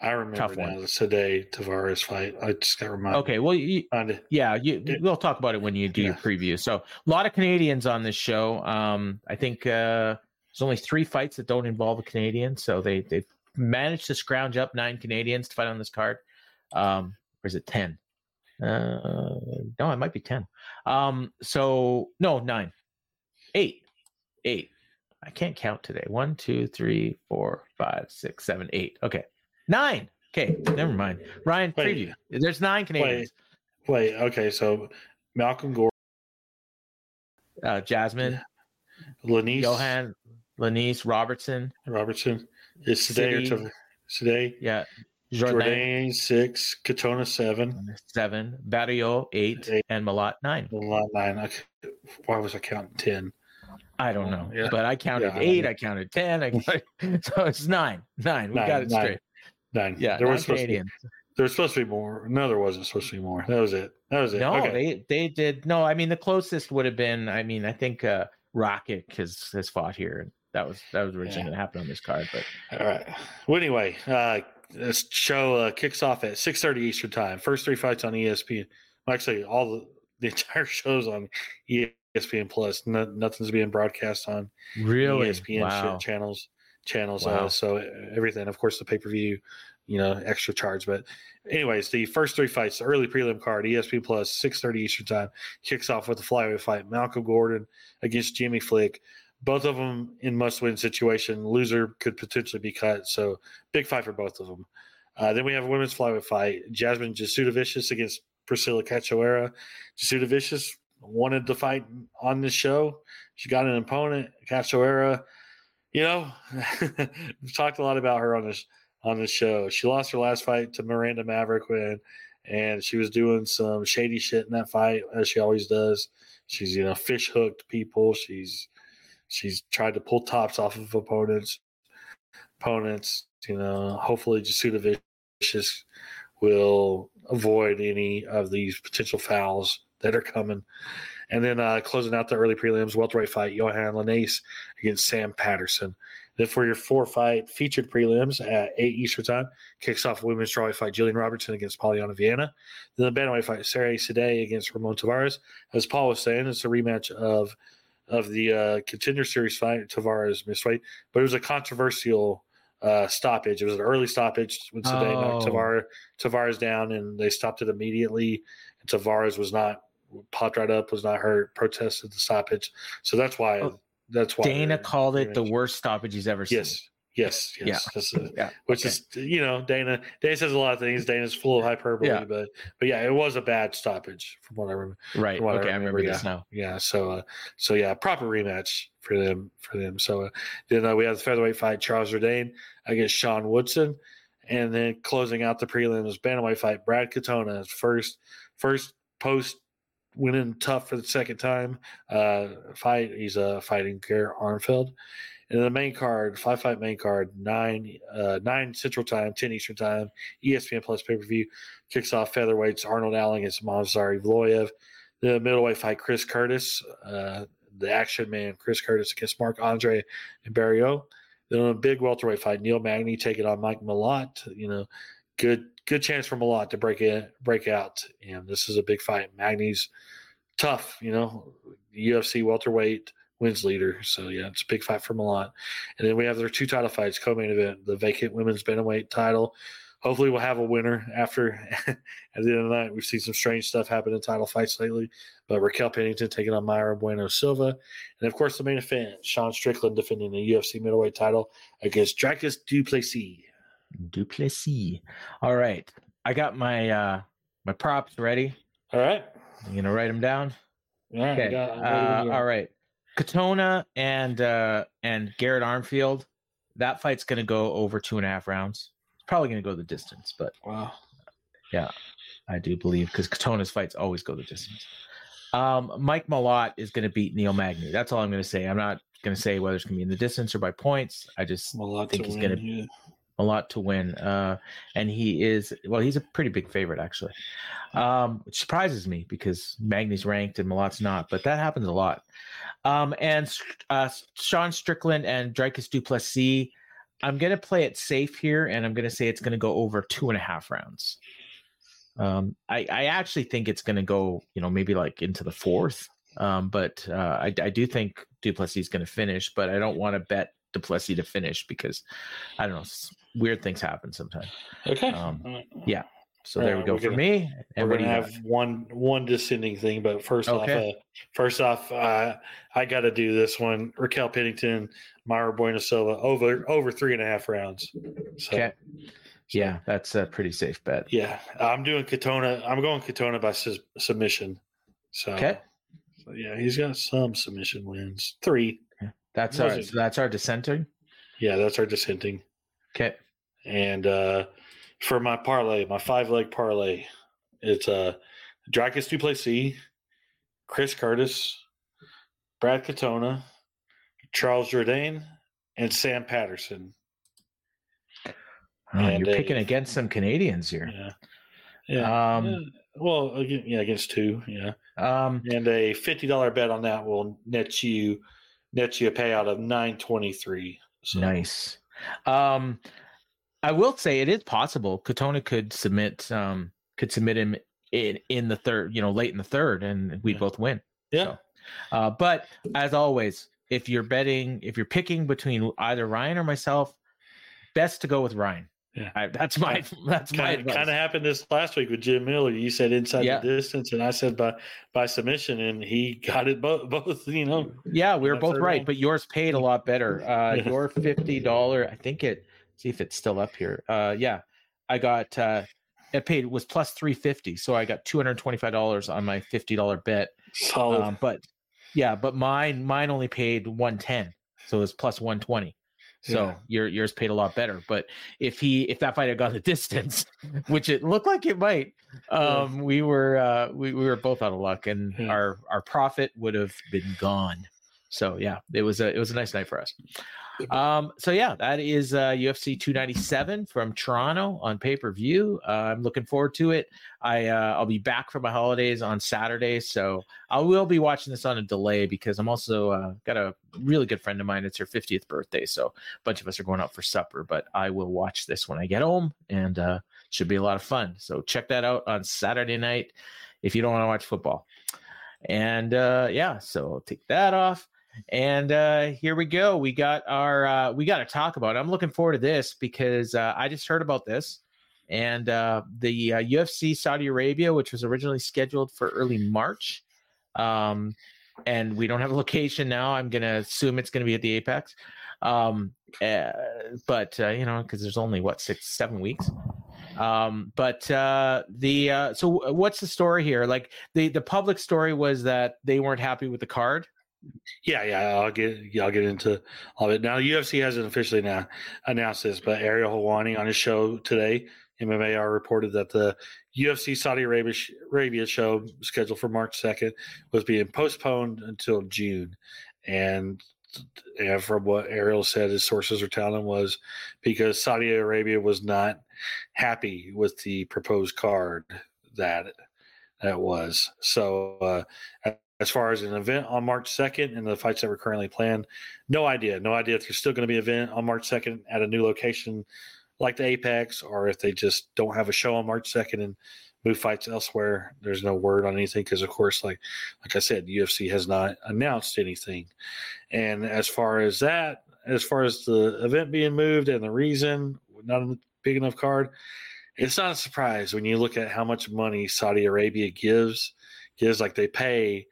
I remember tough now the Sidey Taveras fight. I just got reminded. Okay, well, you, yeah, you, we'll talk about it when you do yeah. your preview. So, a lot of Canadians on this show. Um, I think uh, there's only three fights that don't involve a Canadian, so they they managed to scrounge up nine Canadians to fight on this card. Um, or is it 10? Uh, no, it might be 10. Um, so, no, nine, eight, eight. I can't count today. One, two, three, four, five, six, seven, eight. Okay. Nine. Okay. Never mind. Ryan, wait, preview. There's nine Canadians. Wait, wait okay. So, Malcolm Gore. Uh, Jasmine. Lainesse. Johan. Lainesse Robertson. Robertson. Is today or to, today? Yeah. Jourdain six, Katona seven, seven, Barriault eight, eight. and Malott nine. Malott nine. Okay. Why was I counting ten? I don't know, yeah. but I counted yeah, eight. I, I counted ten. I (laughs) so it's nine. Nine. We nine, got it nine, straight. Nine. Yeah. There was supposed to be, there was supposed to be more. No, there wasn't supposed to be more. That was it. That was it. No, okay. they they did. No, I mean the closest would have been. I mean, I think uh Rocket has has fought here that was that was originally yeah. going to happen on this card. But all right. Well, anyway, uh, this show uh, kicks off at six thirty Eastern time. First three fights on ESPN. Actually, all the the (laughs) entire show's on ESPN Plus. No, nothing's being broadcast on really ESPN wow. channels. Channels. Uh, wow. Uh, so everything, of course, the pay per view, you know, extra charge. But anyways, the first three fights, the early prelim card, ESPN Plus, six thirty Eastern time, kicks off with the flyweight fight. Malcolm Gordon against Jimmy Flick both of them in must-win situation. Loser could potentially be cut. So big fight for both of them. Uh, then we have a women's flyweight fight: Jasmine Jasudavicius against Priscilla Cachoeira. Jasudavicius wanted to fight on this show. She got an opponent, Cachoeira. You know, (laughs) we've talked a lot about her on this on this show. She lost her last fight to Miranda Maverick when, and she was doing some shady shit in that fight as she always does. She's you know fish hooked people. She's She's tried to pull tops off of opponents. Opponents, you know, hopefully Jasudavicius will avoid any of these potential fouls that are coming. And then uh, closing out the early prelims, welterweight fight, Yohan Lainesse against Sam Patterson. Then for your four fight featured prelims at 8 Eastern Time, kicks off women's strawweight fight, Jillian Robertson against Polyana Viana. Then the bantamweight fight, Serhiy Sidey against Ramon Taveras. As Paul was saying, it's a rematch of of the uh, contender series fight. Taveras missed weight, but it was a controversial uh, stoppage. It was an early stoppage when Sidey oh. knocked Taveras, Taveras down, and they stopped it immediately. And Taveras was not popped right up, was not hurt, protested the stoppage. So that's why. Oh. That's why Dana called it the worst stoppage he's ever seen. Yes, Yes, yes, yeah, a, (laughs) yeah. Which okay. is you know Dana. Dana says a lot of things. Dana's full of hyperbole, yeah. but but yeah, it was a bad stoppage from what I remember. Right. What okay, I remember, I remember yeah. this now. Yeah. So uh, so yeah, proper rematch for them for them. So uh, then uh, we have the featherweight fight Charles Jourdain against Sean Woodson, and then closing out the prelims bantamweight fight Brad Katona first first post winning tough for the second time uh, fight. He's uh, fighting Garrett Armfield. And the main card, five fight main card, nine uh, nine Central Time, ten Eastern Time, ESPN Plus pay per view kicks off featherweights Arnold Allen against Movsar Evloev. The middleweight fight, Chris Curtis, uh, the action man, Chris Curtis against Marc-André and Barriault. Then on a big welterweight fight, Neil Magny taking on Mike Malott. You know, good good chance for Malott to break in, break out. And this is a big fight. Magny's tough, you know, UFC welterweight wins leader. So yeah, it's a big fight for Malott. And then we have their two title fights, co-main event, the vacant women's bantamweight title. Hopefully we'll have a winner after (laughs) at the end of the night. We've seen some strange stuff happen in title fights lately. But Raquel Pennington taking on Mayra Bueno Silva. And of course the main event, Sean Strickland defending the UFC middleweight title against Dricus Du Plessis. Du Plessis. All right. I got my uh my props ready. All right. You gonna write them down? Yeah. Okay. Uh, all right. Katona and uh and Garrett Armfield. That fight's gonna go over two and a half rounds. It's probably gonna go the distance, but wow. Yeah, I do believe because Katona's fights always go the distance. Um, Mike Malott is going to beat Neil Magny. That's all I'm going to say. I'm not going to say whether it's going to be in the distance or by points. I just Malott think he's going to yeah. A lot to win. Uh, and he is well, he's a pretty big favorite actually, um, which surprises me because Magny's ranked and Malott's not, but that happens a lot. Um, and uh, Sean Strickland and Dricus Du Plessis. I'm going to play it safe here, and I'm going to say it's going to go over two and a half rounds. Um, I, I actually think it's going to go, you know, maybe like into the fourth. Um, but uh, I, I do think Du Plessis is going to finish, but I don't want to bet Du Plessis to finish because I don't know, weird things happen sometimes. Okay. Um, yeah. So there we go for gonna, me. And we're gonna have got? one one descending thing, but first okay. off, uh, first off, uh, I got to do this one. Raquel Pennington, Mayra Bueno Silva over over three and a half rounds. So, okay. So, yeah, that's a pretty safe bet. Yeah, I'm doing Katona. I'm going Katona by su- submission. So, okay. So yeah, he's got some submission wins. Three. That's our so that's our dissenting. Yeah, that's our dissenting. Okay. And uh for my parlay, my five leg parlay, it's uh Dricus Du Plessis, Chris Curtis, Brad Katona, Charles Jourdain, and Sam Patterson. Oh, you're picking against some Canadians here. Yeah. Yeah. Um, yeah. Well, yeah, against two. Yeah. Um, and a fifty dollar bet on that will net you net you a payout of nine twenty three. So. Nice. Um, I will say it is possible Katona could submit um could submit him in in the third, you know, late in the third, and we yeah. both win. Yeah. So, uh, but as always, if you're betting, if you're picking between either Ryan or myself, best to go with Ryan. Yeah, I, that's my (laughs) that's kind, my kind of happened this last week with Jim Miller. You said inside yeah. the distance, and I said by by submission, and he (laughs) got it both. Both, you know. Yeah, we were both right, but yours paid a lot better. (laughs) Uh. Your fifty dollar, I think it. See if it's still up here. Uh, yeah, I got uh, it paid was plus three fifty, so I got two hundred twenty five dollars on my fifty dollar bet. Solid. Um, but yeah, but mine mine only paid one ten, so it was plus one twenty. So yeah. your yours paid a lot better. But if he if that fight had gone the (laughs) distance, which it looked like it might, um, we were uh, we, we were both out of luck, and yeah. our our profit would have been gone. So yeah, it was a it was a nice night for us. Um, so yeah, that is uh, UFC 297 from Toronto on pay per view. Uh, I'm looking forward to it. I uh, I'll be back for my holidays on Saturday, so I will be watching this on a delay because I'm also uh, got a really good friend of mine. It's her 50th birthday, so a bunch of us are going out for supper. But I will watch this when I get home, and uh, should be a lot of fun. So check that out on Saturday night if you don't want to watch football. And uh, yeah, so take that off. And uh, here we go. We got our uh, we got to talk about. It. I'm looking forward to this because uh, I just heard about this, and uh, the uh, UFC Saudi Arabia, which was originally scheduled for early March, um, and we don't have a location now. I'm gonna assume it's gonna be at the Apex. Um, uh, but uh, you know, because there's only what six, seven weeks. Um, but uh, the uh, so what's the story here? Like the the public story was that they weren't happy with the card. Yeah, yeah, I'll get yeah, I'll get into all of it now. UFC hasn't officially now announced this, but Ariel Helwani on his show today, MMA Hour reported that the UFC Saudi Arabia, Arabia show scheduled for March second was being postponed until June, and and from what Ariel said, his sources are telling was because Saudi Arabia was not happy with the proposed card that that was. So uh, as far as an event on March 2nd and the fights that were currently planned, no idea. No idea if there's still going to be an event on March 2nd at a new location like the Apex or if they just don't have a show on March 2nd and move fights elsewhere. There's no word on anything because, of course, like like I said, UFC has not announced anything. And as far as that, as far as the event being moved and the reason, not a big enough card, it's not a surprise when you look at how much money Saudi Arabia gives. Gives like they pay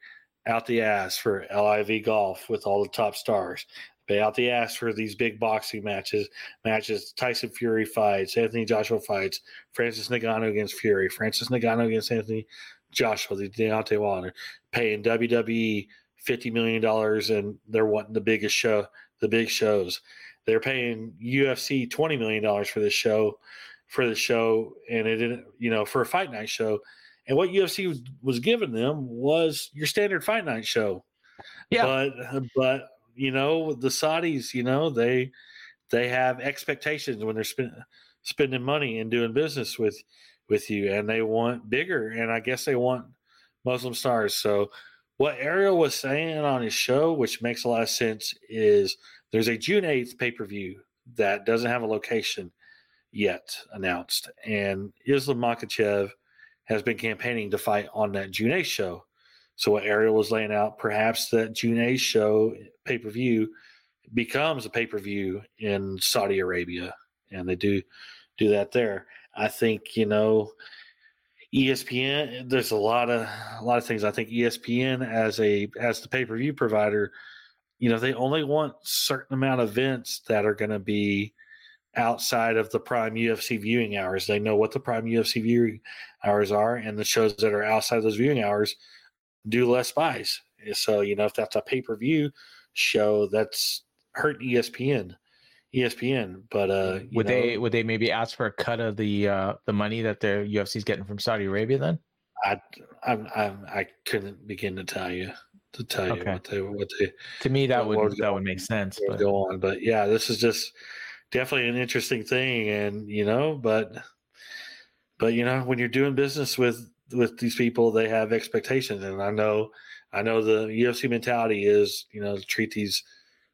out the ass for LIV golf with all the top stars. Pay out the ass for these big boxing matches, matches Tyson Fury fights, Anthony Joshua fights, Francis Ngannou against Fury, Francis Ngannou against Anthony Joshua, the Deontay Wilder, paying WWE fifty million dollars, and they're wanting the biggest show, the big shows. They're paying UFC twenty million dollars for this show, for the show, and it didn't, you know, for a fight night show and what UFC was, was giving them was your standard fight night show. Yeah. But but you know the Saudis, you know they they have expectations when they're spend, spending money and doing business with with you, and they want bigger. And I guess they want Muslim stars. So what Ariel was saying on his show, which makes a lot of sense, is there's a June eighth pay per view that doesn't have a location yet announced, and Islam Makhachev – has been campaigning to fight on that June 8th show. So what Ariel was laying out, perhaps that June 8th show pay per view becomes a pay per view in Saudi Arabia, and they do do that there. I think you know ESPN. There's a lot of a lot of things. I think ESPN as a as the pay per view provider, you know, they only want certain amount of events that are going to be outside of the prime UFC viewing hours. They know what the prime UFC viewing hours are, and the shows that are outside those viewing hours do less buys. So, you know, if that's a pay per view show, that's hurt ESPN. ESPN, but uh, would know, they would they maybe ask for a cut of the uh, the money that the UFC is getting from Saudi Arabia? Then I I I, I couldn't begin to tell you to tell okay. you what they what they. To me, that would that would make sense. But. Go on, but yeah, this is just definitely an interesting thing, and you know, but but you know, when you're doing business with with these people, they have expectations, and I know I know the UFC mentality is you know treat these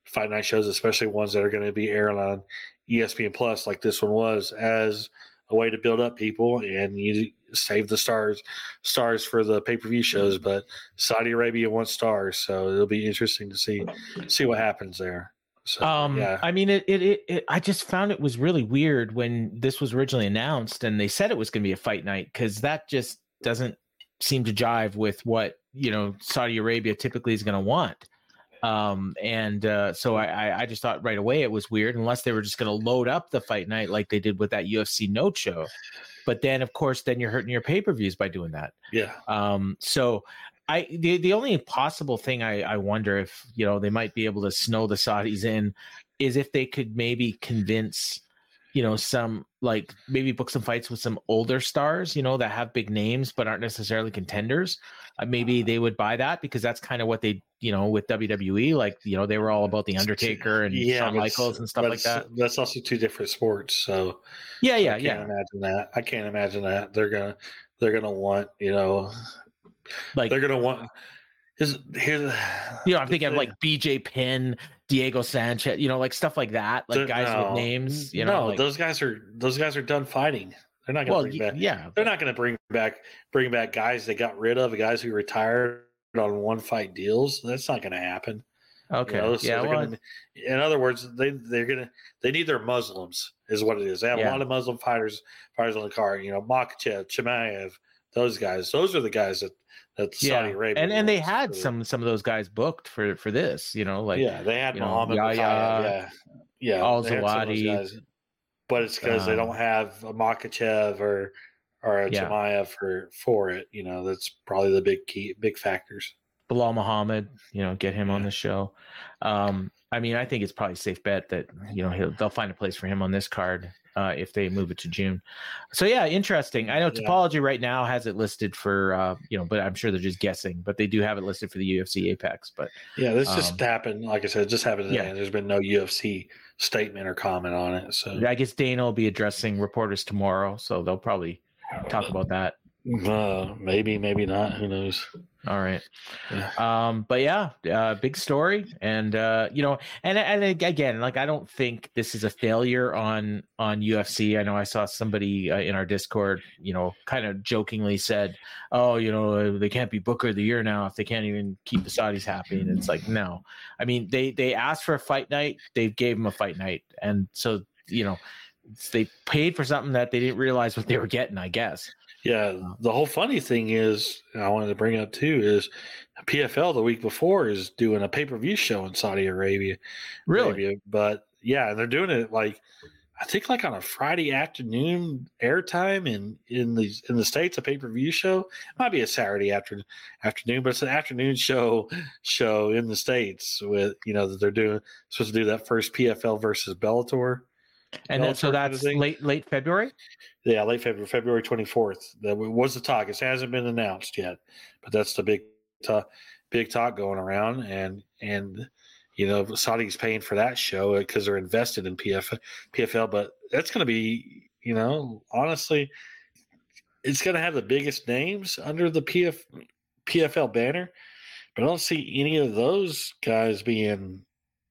fight night shows, especially ones that are going to be airing on ESPN Plus, like this one was, as a way to build up people and you save the stars stars for the pay per view shows. But Saudi Arabia wants stars, so it'll be interesting to see see what happens there. So, um, yeah. I mean, it, it, it, it, I just found it was really weird when this was originally announced and they said it was going to be a fight night because that just doesn't seem to jive with what you know Saudi Arabia typically is going to want. Um, and uh, so I, I just thought right away it was weird unless they were just going to load up the fight night like they did with that UFC Noche show. But then, of course, then you're hurting your pay per views by doing that. Yeah. Um. So I the the only possible thing I I wonder if you know they might be able to snow the Saudis in is if they could maybe convince you know some like maybe book some fights with some older stars you know that have big names but aren't necessarily contenders. Uh, maybe they would buy that because that's kind of what they you know with WWE like you know they were all about the Undertaker and yeah, Shawn Michaels and stuff like that. that's also two different sports so yeah yeah I can't yeah. imagine that. I can't imagine that. They're gonna they're gonna want you know like they're gonna want. His, his, you know, I'm thinking of like BJ Penn, Diego Sanchez, you know, like stuff like that, like guys no, with names. You know, no, like, those guys are those guys are done fighting. They're not going to well, bring back. Yeah, they're not going to bring back bring back guys they got rid of, guys who retired on one fight deals. That's not going to happen. Okay. You know, so yeah. Well, gonna, in other words, they they're gonna they need their Muslims is what it is. They have yeah. a lot of Muslim fighters fighters on the card. You know, Makhachev, Chimaev, those guys. Those are the guys that Saudi Arabia and and they had some some of those guys booked for for this. You know, like yeah, they had you know, Muhammad Yahya, yeah, yeah, Al they had some of those Zawadi, but it's because they um, don't have a Makhachev or or a Yeah. Chimaev for for it. You know, that's probably the big key, big factors. Belal Muhammad, you know, get him on the show. Um, I mean, I think it's probably a safe bet that you know he'll, they'll find a place for him on this card uh, if they move it to June. So yeah, interesting. I know Yeah. Tapology right now has it listed for uh, you know, but I'm sure they're just guessing. But they do have it listed for the UFC Apex. But Yeah, this Um, just happened. Like I said, it just happened today. Yeah. and There's been no UFC statement or comment on it. So I guess Dana will be addressing reporters tomorrow, so they'll probably talk about that. uh, maybe, maybe not. Who knows? All right. Um, but yeah, uh, big story, and uh, you know, and and again, like I don't think this is a failure on on UFC. I know I saw somebody uh, in our Discord, you know, kind of jokingly said, "Oh, you know, they can't be Booker of the year now if they can't even keep the Saudis happy." And it's like, no, I mean, they they asked for a fight night, they gave them a fight night, and so you know, they paid for something that they didn't realize what they were getting. I guess. Yeah, uh, the whole funny thing is, I wanted to bring up too, is PFL the week before is doing a pay per view show in Saudi Arabia. Really? Arabia. But yeah, and they're doing it like I think like on a Friday afternoon airtime in in the in the states a pay per view show. It might be a Saturday after, afternoon, but it's an afternoon show show in the states with you know that they're doing supposed to do that first PFL versus Bellator. And then, so that's late late February. Yeah, late February, February twenty fourth. That was the talk. It hasn't been announced yet, but that's the big talk, big talk going around. And and you know, Saudi's paying for that show uh, because they're invested in PF, PFL. But that's going to be, you know, honestly, it's going to have the biggest names under the PF, PFL banner. But I don't see any of those guys being,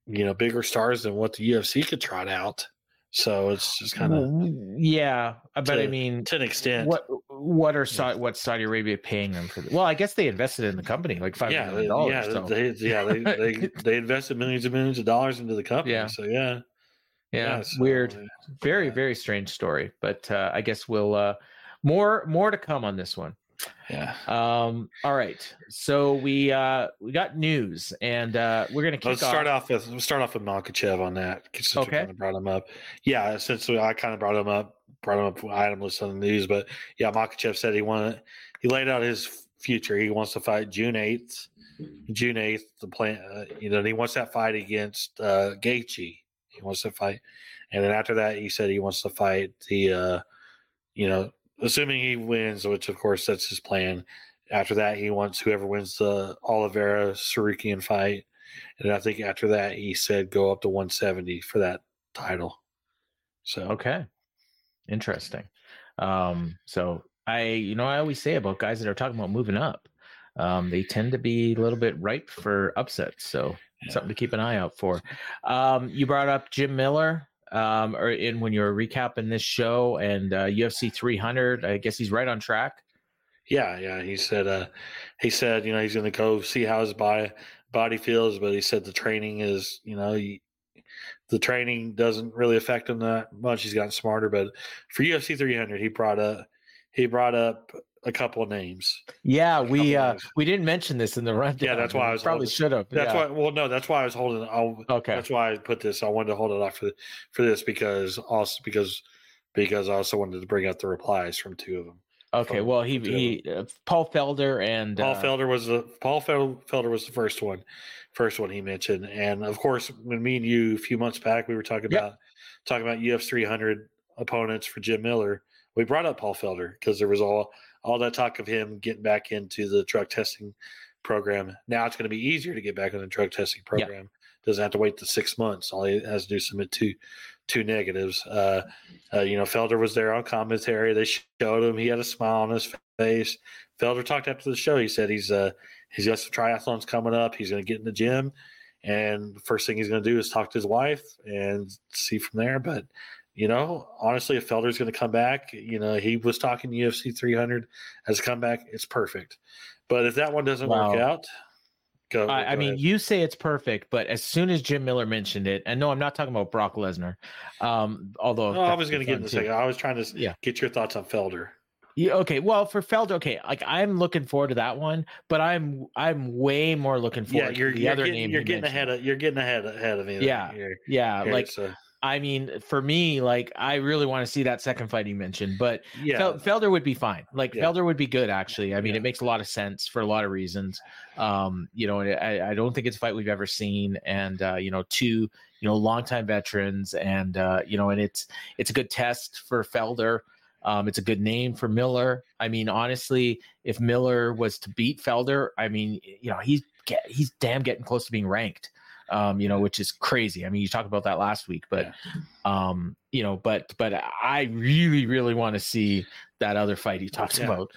you know, bigger stars than what the UFC could trot out. So it's just kind of yeah, uh, but I mean, to an extent. what what are Saudi, what Saudi Arabia paying them for? Well, I guess they invested in the company like five yeah, million they, dollars. yeah, so. they, yeah, they, they (laughs) they invested millions and millions of dollars into the company. Yeah. So yeah, yeah, so, weird, uh, very very strange story. But uh, I guess we'll uh, more more to come on this one. Yeah, Um, all right, so we uh, we got news, and uh, we're gonna kick let's off. start off with let's start off with Makhachev on that. Since Okay. kind of brought him up. Yeah, since we- I kind of brought him up, brought him up item list on the news, but yeah, Makhachev said he wanted he laid out his future. He wants to fight June eighth. June eighth, the plan. Uh, you know, and he wants that fight against uh, Gaethje. He wants to fight, and then after that, he said he wants to fight the, uh, you know, assuming he wins, which of course that's his plan. After that, he wants whoever wins the Oliveira Tsarukyan fight, and I think after that, he said go up to 170 for that title. So Okay. Interesting. Um, so I, you know, I always say about guys that are talking about moving up, um, they tend to be a little bit ripe for upsets. So Yeah. something to keep an eye out for. Um, you brought up Jim Miller, um, or in when you were recapping this show and uh, UFC 300. I guess he's right on track. Yeah, yeah. He said uh he said, you know, he's gonna go see how his body body feels, but he said the training is, you know, he, the training doesn't really affect him that much. He's gotten smarter, but for UFC 300, he brought up he brought up a couple of names. Yeah, we uh, days. we didn't mention this in the rundown. Yeah, that's why I was (laughs) probably should have. That's yeah. why. Well, no, that's why I was holding. I'll, Okay. That's why I put this. I wanted to hold it off for for this because also because because I also wanted to bring up the replies from two of them. Okay. from- Well, he from two of he uh, Paul Felder and Paul uh, Felder was the Paul Felder was the first one, first one he mentioned, and of course, when me and you a few months back we were talking Yep. about talking about UFC 300 opponents for Jim Miller, we brought up Paul Felder because there was all all that talk of him getting back into the drug testing program. Now it's going to be easier to get back on the drug testing Yeah. program. Doesn't have to wait the six months. All he has to do is submit two two negatives. Uh, uh, you know, Felder was there on commentary. They showed him. He had a smile on his face. Felder talked after the show. He said he's uh he's got some triathlons coming up. He's going to get in the gym, and the first thing he's going to do is talk to his wife and see from there. But you know, honestly, if Felder's going to come back, you know, he was talking UFC 300 as a comeback. It's perfect. But if that one doesn't work out, go. I, I mean, you say it's perfect, but as soon as Jim Miller mentioned it, and no, I'm not talking about Brock Lesnar. Um, although No, I was going to get in a second. I was trying to Yeah. get your thoughts on Felder. Yeah, okay. Well, for Felder, okay, like I'm looking forward to that one, but I'm I'm way more looking forward. Yeah, you're to the you're other getting, name you're you getting mentioned. ahead of you're getting ahead ahead of me. Yeah. Here- Yeah, here, like so, I mean, for me, like I really want to see that second fight you mentioned, but yeah, Fel- Felder would be fine. Like Yeah. Felder would be good, actually. I mean, Yeah. it makes a lot of sense for a lot of reasons. Um, you know, I, I don't think it's a fight we've ever seen, and uh, you know, two you know longtime veterans, and uh, you know, and it's it's a good test for Felder. Um, it's a good name for Miller. I mean, honestly, if Miller was to beat Felder, I mean, you know, he's get, he's damn getting close to being ranked. Um, you know, which is crazy. I mean, you talked about that last week, but um, you know, but but I really, really want to see that other fight he talks Yeah. about.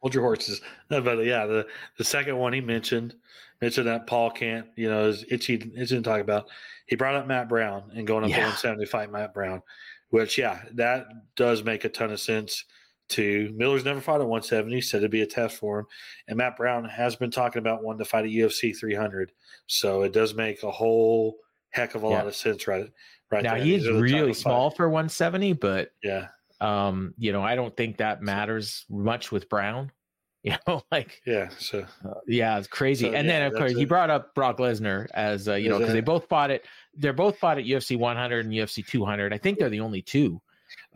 Hold- your horses. (laughs) No, but yeah, the the second one he mentioned mentioned that Paul can't, you know, is itchy itching to talk about. He brought up Matt Brown and going up to Yeah. 170 fight Matt Brown, which yeah, that does make a ton of sense. To Miller's never fought at 170, said it'd be a test for him, and Matt Brown has been talking about wanting to fight at UFC 300, so it does make a whole heck of a Yeah. lot of sense, right? Right Now there. he's really small fight- for 170, but Yeah, um, you know, I don't think that matters much with Brown. (laughs) You know, like yeah. So uh, yeah, it's crazy. So, and yeah, then of course he brought up Brock Lesnar as uh, you know because they both fought it. They're both fought at UFC 100 and UFC 200. I think they're the only two.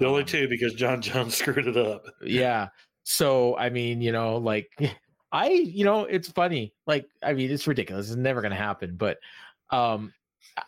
The only Um, two because John Jones (laughs) screwed it up. yeah. So i mean you know like (laughs) i you know it's funny. Like i mean it's ridiculous. It's never gonna happen but um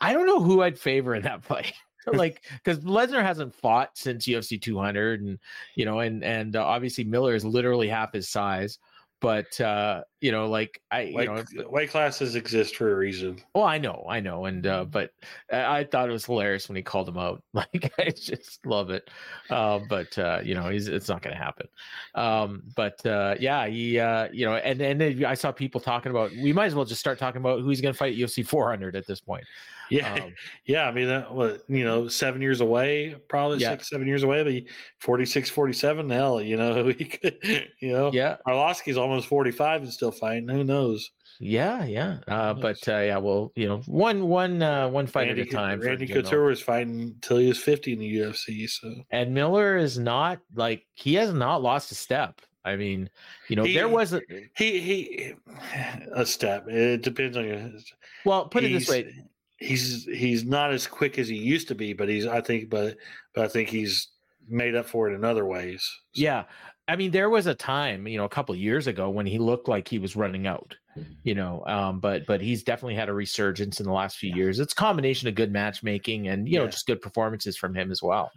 i don't know who i'd favor in that (laughs) fight. Like because lesnar hasn't fought since ufc 200 and you know and and uh, obviously miller is literally half his size but uh you know like i you know weight classes exist for a reason. well, I know, I know, and uh, but I I thought it was hilarious when he called him out. (laughs) Like I just love it. Uh, but uh, you know, he's it's not going to happen. Um, but uh, yeah, he uh, you know, and and then I saw people talking about. We might as well just start talking about who he's going to fight UFC 400 at this point. Yeah, Um, (laughs) yeah. I mean, that, what you know, seven years away, probably Yeah. six, seven years away. But 46, 47, hell, you know, (laughs) he could, you know, yeah, Arlovski's almost forty-five and still fighting. Who knows? yeah, yeah. Uh, but uh, yeah, well, you know, one one uh, one fight Randy, at a time. Randy Couture was fighting until he was fifty in the UFC. So and Miller is not like he has not lost a step. I mean, you know, He- there was a he he (sighs) a step. It depends on your. well, put it this way. He's he's not as quick as he used to be, but he's I think, but but I think he's made up for it in other ways. So, Yeah. I mean, there was a time, you know, a couple of years ago when he looked like he was running out, you know, um, but but he's definitely had a resurgence in the last few years. It's a combination of good matchmaking and you know Yeah. just good performances from him as well.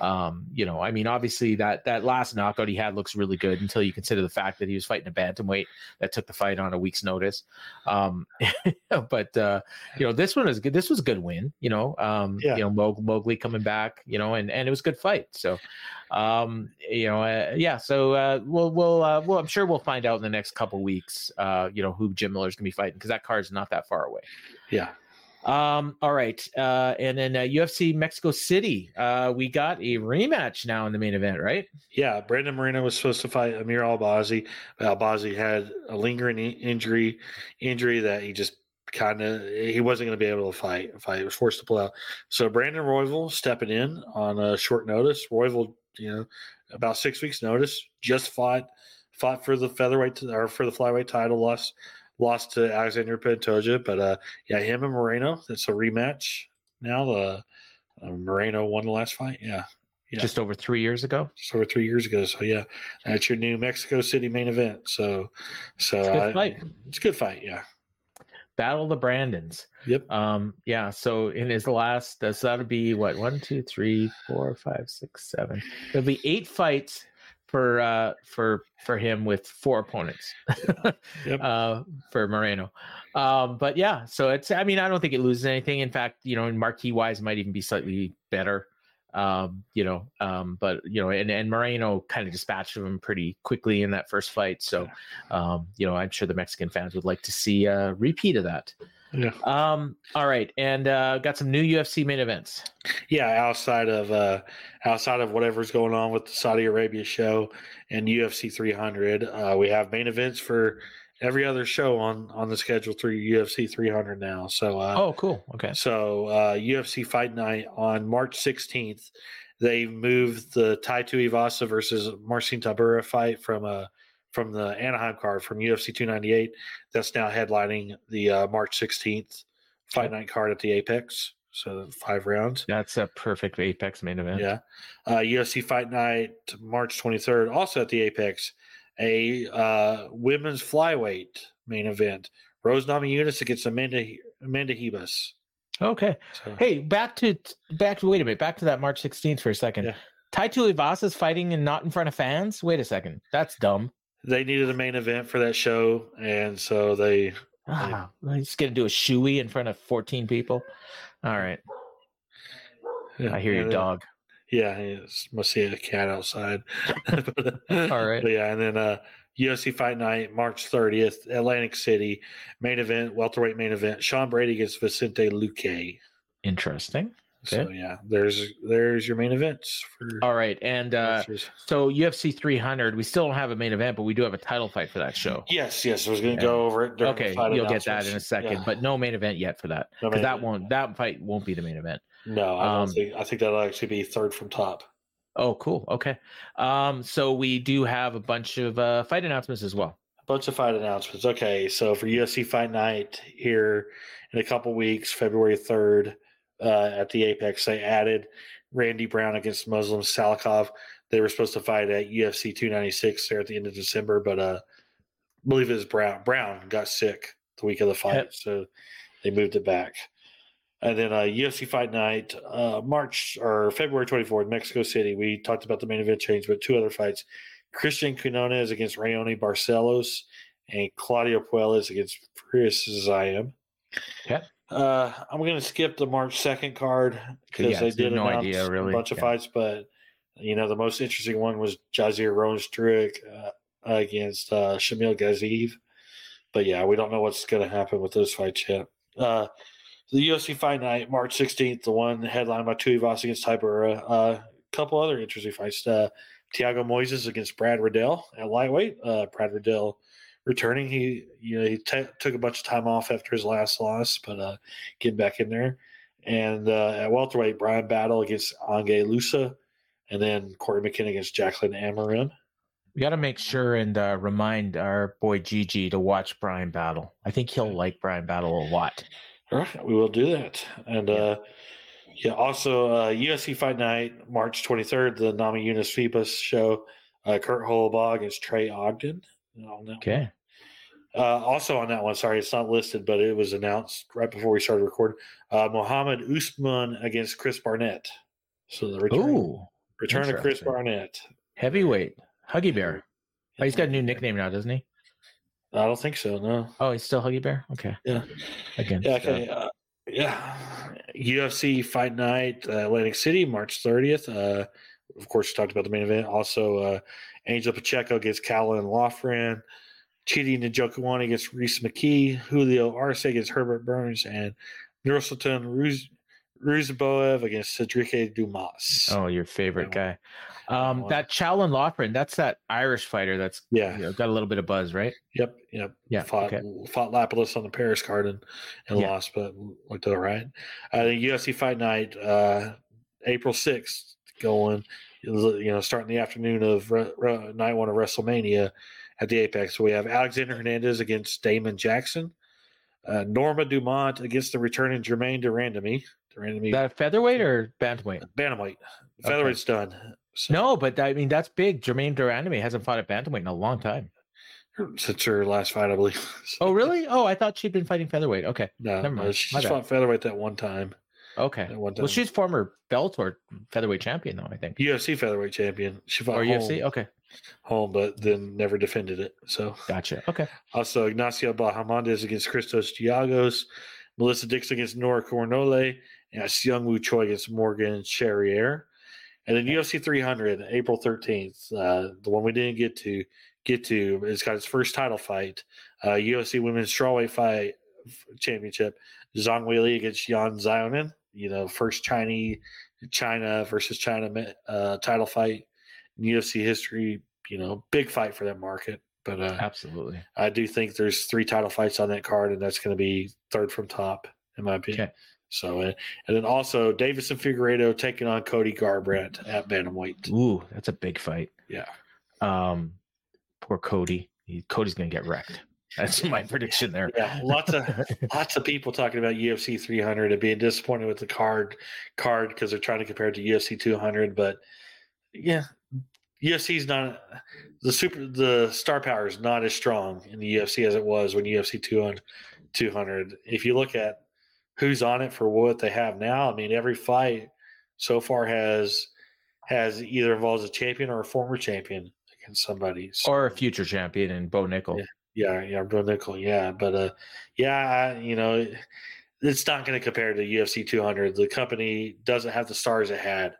Um, you know, I mean, obviously that that last knockout he had looks really good until you consider the fact that he was fighting a bantamweight that took the fight on a week's notice. Um, (laughs) but uh, you know, this one was good. This was a good win. You know, um, Yeah. you know, Mog- Mowgli coming back. You know, and and it was a good fight. So um you know uh, yeah so uh we'll we'll uh well i'm sure we'll find out in the next couple weeks uh you know who jim miller's gonna be fighting because that card's not that far away yeah. Um all right uh and then uh, ufc mexico city uh we got a rematch now in the main event right Yeah, Brandon Moreno was supposed to fight Amir Albazi. but Albazi had a lingering injury, injury that he just kind of he wasn't going to be able to fight. Fight he was forced to pull out. So Brandon Royval stepping in on a short notice. Royval, you know, about six weeks notice, just fought fought for the featherweight or for the flyweight title. Lost lost to Alexander Pantoja, but uh, yeah, him and Moreno. That's a rematch. Now the uh, Moreno won the last fight. Yeah, Yeah. just over three years ago just over three years ago. So yeah, that's your new Mexico City main event. So, so It's a good I- fight. It's a good fight. Yeah. battle of the brandons Yep. um yeah so in his last uh, so that would be what one two three four five six seven there'll be eight fights for uh for for him with four opponents (laughs) Yep. uh for moreno. Um but yeah so it's i mean i don't think it loses anything. In fact you know marquee wise might even be slightly better. Um you know um but you know and and moreno kind of dispatched him pretty quickly in that first fight. So um you know i'm sure the mexican fans would like to see a repeat of that Yeah. um, all right, and uh, got some new UFC main events. Yeah. Outside of uh, outside of whatever's going on with the Saudi Arabia show and UFC 300, uh, we have main events for every other show on on the schedule through UFC 300 now. So uh, Oh, cool. Okay. So uh, UFC Fight Night on March 16th they moved the Tai Tuivasa versus Marcin Tybura fight from uh, from the Anaheim card from UFC 298. That's now headlining the uh, March 16th fight night card at the Apex. So five rounds. That's a perfect Apex main event. Yeah. Uh, UFC Fight Night, March 23rd, also at the Apex, a uh, women's flyweight main event. Rose Namajunas against Amanda Amanda Ribas. Okay. So, Hey, back to back to wait a minute. Back to that March 16th for a second. Yeah. Tai Tuivasa's fighting and not in front of fans. Wait a second. That's dumb. They needed a main event for that show, and so they Ah, he's gonna do a shoey in front of 14 people. All right. I hear your then- dog. Yeah, is- must see a cat outside. (laughs) (laughs) But, All right. yeah, and then uh, UFC Fight Night, March 30th, Atlantic City, main event, welterweight main event. Sean Brady against Vicente Luque. Interesting. So yeah, there's there's your main events for. All right. And uh so UFC 300, we still don't have a main event, but we do have a title fight for that show. yes, yes, I was going to Yeah. go over it. during the Okay, fight you'll get that in a second, Yeah. but no main event yet for that because main that event. won't that fight won't be the main event. No, I don't um, think. I think that'll actually be third from top. Oh, cool. Okay. Um, so we do have a bunch of uh, fight announcements as well. A bunch of fight announcements. Okay, so for UFC Fight Night here in a couple weeks, February third, uh, at the Apex, they added Randy Brown against Muslim Salikhov. They were supposed to fight at UFC 296 there at the end of December, but uh, I believe it was Brown. Brown got sick the week of the fight, Yep. so they moved it back. And then uh, UFC Fight Night, uh, March or February 24th, Mexico City. We talked about the main event change, but two other fights. Christian Quinones against Raoni Barcelos and Claudio Puelles against Fares Ziam. Okay. Uh, I'm going to skip the March 2nd card because Yeah, they did no announce idea, really. a bunch of Yeah. fights, but you know the most interesting one was Jairzinho Rozenstruik uh, against uh, Shamil Gaziev. But yeah, we don't know what's going to happen with those fights yet. Uh, the UFC Fight Night, March 16th, the one headlined by Tuivasa against Tybura. A uh, couple other interesting fights. Uh, Thiago Moises against Brad Riddell at lightweight. Uh, Brad Riddell returning. He you know he t- took a bunch of time off after his last loss, but uh, getting back in there. And uh, at welterweight, Brian Battle against Ange Loosa, and then Corey McKinnon against Jacqueline Amorim. We got to make sure and uh, remind our boy Gigi to watch Brian Battle. I think he'll like Brian Battle a lot. All right, we will do that. And uh, yeah, also uh, UFC Fight Night, March 23rd, the Nami Eunice Ribas show. Uh, Kurt Holobaugh against Trey Ogden. On Okay. Uh, also on that one, sorry, it's not listed, but it was announced right before we started recording. Uh, Mohammed Usman against Chris Barnett. So the return, Ooh, return of Chris. Barnett. heavyweight Huggy Bear. Oh, he's got a new nickname now, doesn't he? I don't think so. No. Oh, he's still Huggy Bear. Okay. Yeah. Again. Yeah. Okay. Uh, yeah. UFC Fight Night, uh, Atlantic City, March 30th. Of course, we talked about the main event. Also, uh, Angel Pacheco against Caolan Loughran. Chidi Njokuani against Rhys McKee. Julio Arce against Herbert Burns. And Nursultan Ruz- Ruziboev against Cedric Dumas. Oh, your favorite That guy. Um, that Caolan Loughran, that's that Irish fighter that's Yeah. you know, got a little bit of buzz, right? Yep. Yep. Yeah. fought okay. fought Lapilus on the Paris card and, and Yeah. lost, but looked all right. Uh, the UFC Fight Night, uh, April sixth, going. You know, starting the afternoon of re- re- night one of WrestleMania at the Apex. We have Alexander Hernandez against Damon Jackson, uh, Norma Dumont against the returning Germaine de Randamie. Durandamy, That featherweight or bantamweight? bantamweight, featherweight's done. So, No, but I mean that's big. Germaine de Randamie hasn't fought at bantamweight in a long time. since her last fight, I believe. Oh, really? Oh, I thought she'd been fighting featherweight. Okay, no, never mind. bad. fought featherweight that one time. Okay. Well, she's former Bellator featherweight champion, though. I think. UFC featherweight champion. She fought Or home, UFC. Okay, home, but then never defended it. So gotcha. Okay. also Ignacio Bahamondes against Christos Giagos, Melissa Dixon against Nora Cornolle, and Young Woo Choi against Morgan Charrière. And then UFC 300, April 13th, uh, the one we didn't get to get to, it's got its first title fight, uh, UFC Women's Strawweight Fight Championship, Zhang Weili against Yan Xiaonan. You know, first Chinese China versus China uh, title fight in UFC history. You know, big fight for that market. But uh, Absolutely. I do think there's three title fights on that card, and that's going to be third from top, in my opinion. Okay. So, and, and then also Deiveson Figueiredo taking on Cody Garbrandt at bantamweight. Ooh, that's a big fight. Yeah. Um, poor Cody. He, Cody's gonna get wrecked. That's my prediction there. Yeah, lots of (laughs) lots of people talking about UFC 300 and being disappointed with the card card because they're trying to compare it to UFC 200. But yeah, UFC's not the super the star power is not as strong in the UFC as it was when UFC 200. 200. If you look at who's on it for what they have now, I mean, every fight so far has has either involves a champion or a former champion against somebody, so, or a future champion in Bo Nickal. Yeah. Yeah, yeah, Bo Nickal, yeah, but uh, yeah, you know, it's not going to compare to UFC 200. The company doesn't have the stars it had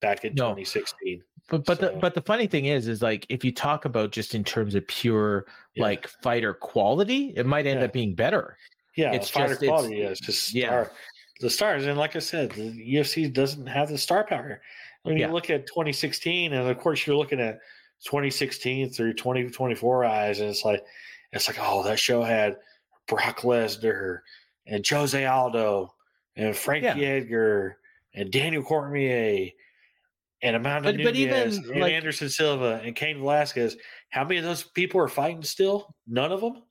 back in No. 2016. But but the but the funny thing is is like if you talk about just in terms of pure Yeah. like fighter quality, it might end Yeah. up being better. Yeah, It's it's fighter just- it's- quality. yeah, it's just yeah. star, the stars, and like I said, the UFC doesn't have the star power. When you look at 2016, and of course you're looking at 2016 through 2024 eyes, and it's like it's like oh that show had Brock Lesnar and Jose Aldo and Frankie Yeah. Edgar and Daniel Cormier and Amanda But- but even, and like- Anderson Silva and Cain Velasquez. How many of those people are fighting still? None of them.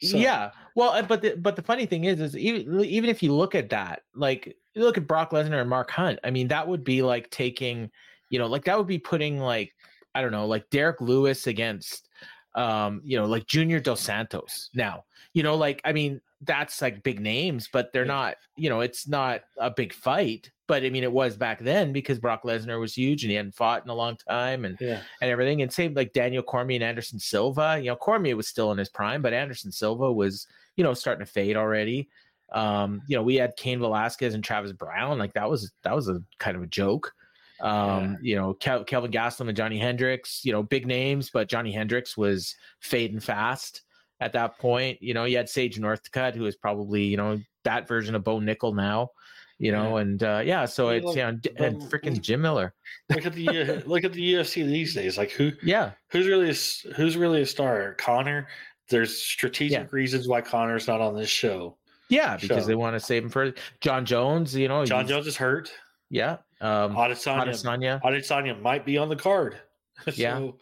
So- Yeah. Well, but the, but the funny thing is, is even even if you look at that, like you look at Brock Lesnar and Mark Hunt, I mean, that would be like taking, you know, like that would be putting like I don't know, like Derrick Lewis against, um, you know, like Junior Dos Santos. Now, you know, like I mean, that's like big names, but they're not, you know, it's not a big fight. But I mean, it was back then because Brock Lesnar was huge and he hadn't fought in a long time, and Yeah. and everything. And same like Daniel Cormier and Anderson Silva. You know, Cormier was still in his prime, but Anderson Silva was, you know, starting to fade already. Um, you know, we had Cain Velasquez and Travis Browne. Like that was that was a kind of a joke. Um, you know, Kel- Kelvin Gastelum and Johny Hendricks, you know, big names, but Johny Hendricks was fading fast at that point. You know, you had Sage Northcutt, who is probably, you know, that version of Bo Nickal now, you know, and uh yeah, so Yeah, it's like, yeah, and, and freaking Jim Miller. look at the uh, look at the UFC these days. Like who Yeah. who's really a, who's really a star? Conor. There's strategic Yeah. reasons why Conor's not on this show. Yeah, because So- they want to save him for John Jones. You know, John Jones is hurt. Yeah, um, Adesanya, Adesanya. Adesanya might be on the card. (laughs) Yeah. So-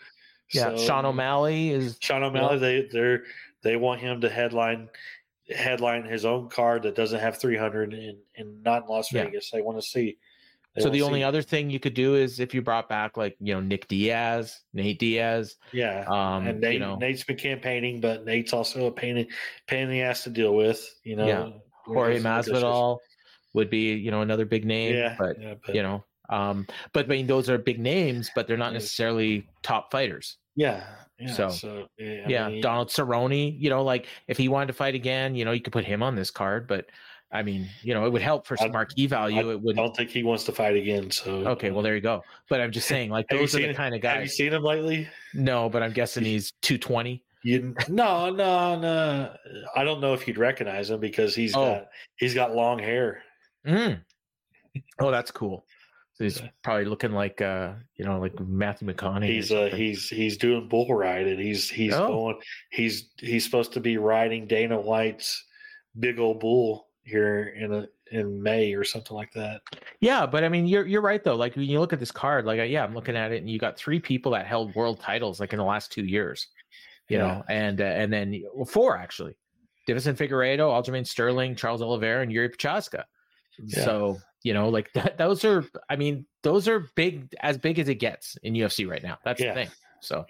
Yeah, so- Sean O'Malley is. Sean O'Malley. They they they want him to headline headline his own card that doesn't have 300 in, in not in Las Yeah. Vegas. They want to see. they So the only see- other thing you could do is if you brought back like you know Nick Diaz, Nate Diaz. yeah. Um, and Nate, you know, Nate's been campaigning, but Nate's also a pain in, pain in the ass to deal with. You know, Yeah. Jorge Masvidal would be you know another big name. Yeah, but yeah, but you know, um, but I mean those are big names, but they're not necessarily top fighters. yeah, yeah. So, So, yeah, yeah, mean, Donald Cerrone. You know, like if he wanted to fight again, you know, you could put him on this card, but. I mean, you know, it would help for some marquee value. I it would I don't think he wants to fight again. So Okay, well there you go. But I'm just saying, like (laughs) those are the it? kind of guys. have you seen him lately? No, but I'm guessing he's 220. You no, no, no. I don't know if you'd recognize him because he's Oh. got he's got long hair. Mm. Oh, that's cool. So he's Yeah. probably looking like uh, you know, like Matthew McConaughey. He's uh he's he's doing bull ride and he's he's Oh. going he's he's supposed to be riding Dana White's big old bull here in a in May or something like that. yeah, but I mean, you're you're right though. Like when you look at this card, like uh, yeah, I'm looking at it, and you got three people that held world titles like in the last two years. You Yeah. know, and uh, and then well, four actually. Deiveson Figueiredo, Aljamain Sterling, Charles Oliveira, and Jiri Prochazka. Yeah. So you know, like that, those are, I mean, those are big, as big as it gets in UFC right now. That's Yeah. the thing. So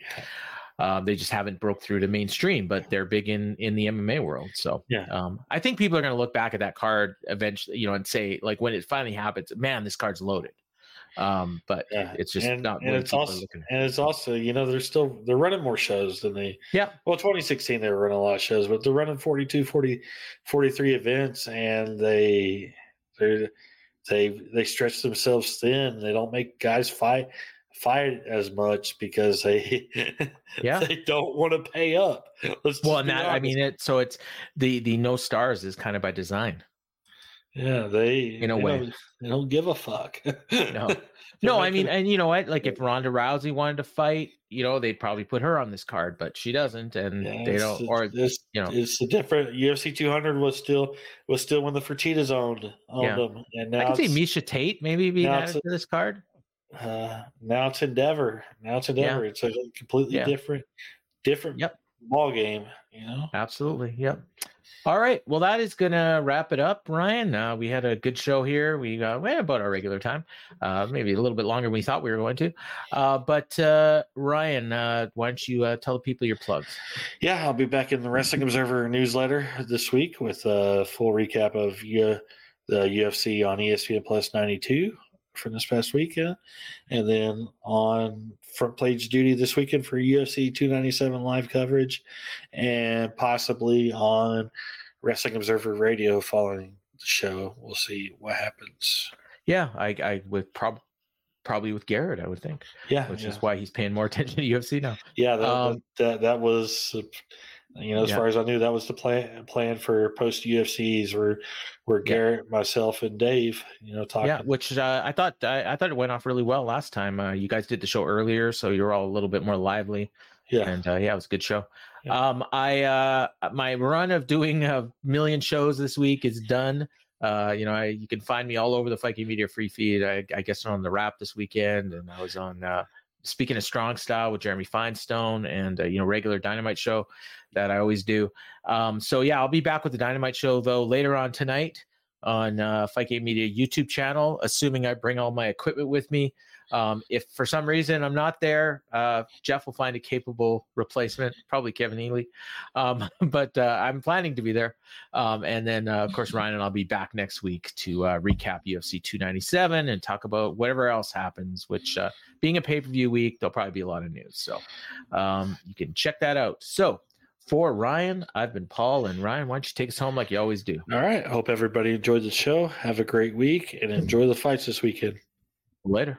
um, they just haven't broke through to mainstream, but they're big in in the MMA world. So Yeah. um, I think people are going to look back at that card eventually, you know, and say like when it finally happens, man, this card's loaded. Um, but Yeah, it's just and, not and it's also looking. and it's also you know they're still they're running more shows than they Yeah. well 2016 they were running a lot of shows but they're running 42 40 43 events and they they they they stretch themselves thin they don't make guys fight fight as much because they (laughs) Yeah. they don't want to pay up Let's Well, just and that I mean it. So it's the the no stars is kind of by design. Yeah, they in a they way. don't, they don't give a fuck. No. (laughs) No, I mean, and you know what? Like if Ronda Rousey wanted to fight, you know, they'd probably put her on this card, but she doesn't, and Yeah, they don't. Or it's, you know. it's a different UFC 200 was still was still when the Fertitas owned owned Yeah. them, and now I could see Miesha Tate maybe being added to this card. uh, now it's Endeavor. Now it's Endeavor. It's a completely Yeah. different different Yep. Ball game. You know. Absolutely. Yep. All right. Well, that is going to wrap it up, Ryan. Uh, we had a good show here. We uh, went about our regular time, uh, maybe a little bit longer than we thought we were going to. Uh, but uh, Ryan, uh, why don't you uh, tell the people your plugs? Yeah, I'll be back in the Wrestling Observer newsletter this week with a full recap of uh, the UFC on ESPN Plus 92 from this past weekend. And then on front page duty this weekend for UFC 297 live coverage and possibly on Wrestling Observer Radio following the show. We'll see what happens. Yeah, I, I would prob- probably with Garrett, I would think, Yeah. which yeah. is why he's paying more attention to UFC now. Yeah, that, Um, that that was, you know, as Yeah. far as I knew, that was the plan plan for post UFCs, where where Yeah. Garrett, myself, and Dave, you know, talking. Yeah, which uh, I thought I, I thought it went off really well last time. Uh, you guys did the show earlier, so you're all a little bit more lively. yeah, and uh, yeah, it was a good show. Yeah. Um, I uh, my run of doing a million shows this week is done. Uh, you know, I, you can find me all over the Viking Media free feed. I, I guess on the Wrap this weekend, and I was on uh, speaking of strong style with Jeremy Feinstone, and uh, you know, regular Dynamite show that I always do. Um, so yeah, I'll be back with the Dynamite show though later on tonight on uh, Fight Game Media YouTube channel, assuming I bring all my equipment with me. Um, if for some reason I'm not there, uh, Jeff will find a capable replacement, probably Kevin Ely. Um, (laughs) but uh, I'm planning to be there. Um, and then, uh, of course, (laughs) Ryan and I'll be back next week to uh, recap UFC 297 and talk about whatever else happens, which uh, being a pay per view week, there'll probably be a lot of news. So um, you can check that out. So for Ryan, I've been Paul. And Ryan, why don't you take us home like you always do? All right. I Hope everybody enjoyed the show. Have a great week and (laughs) enjoy the fights this weekend. Later.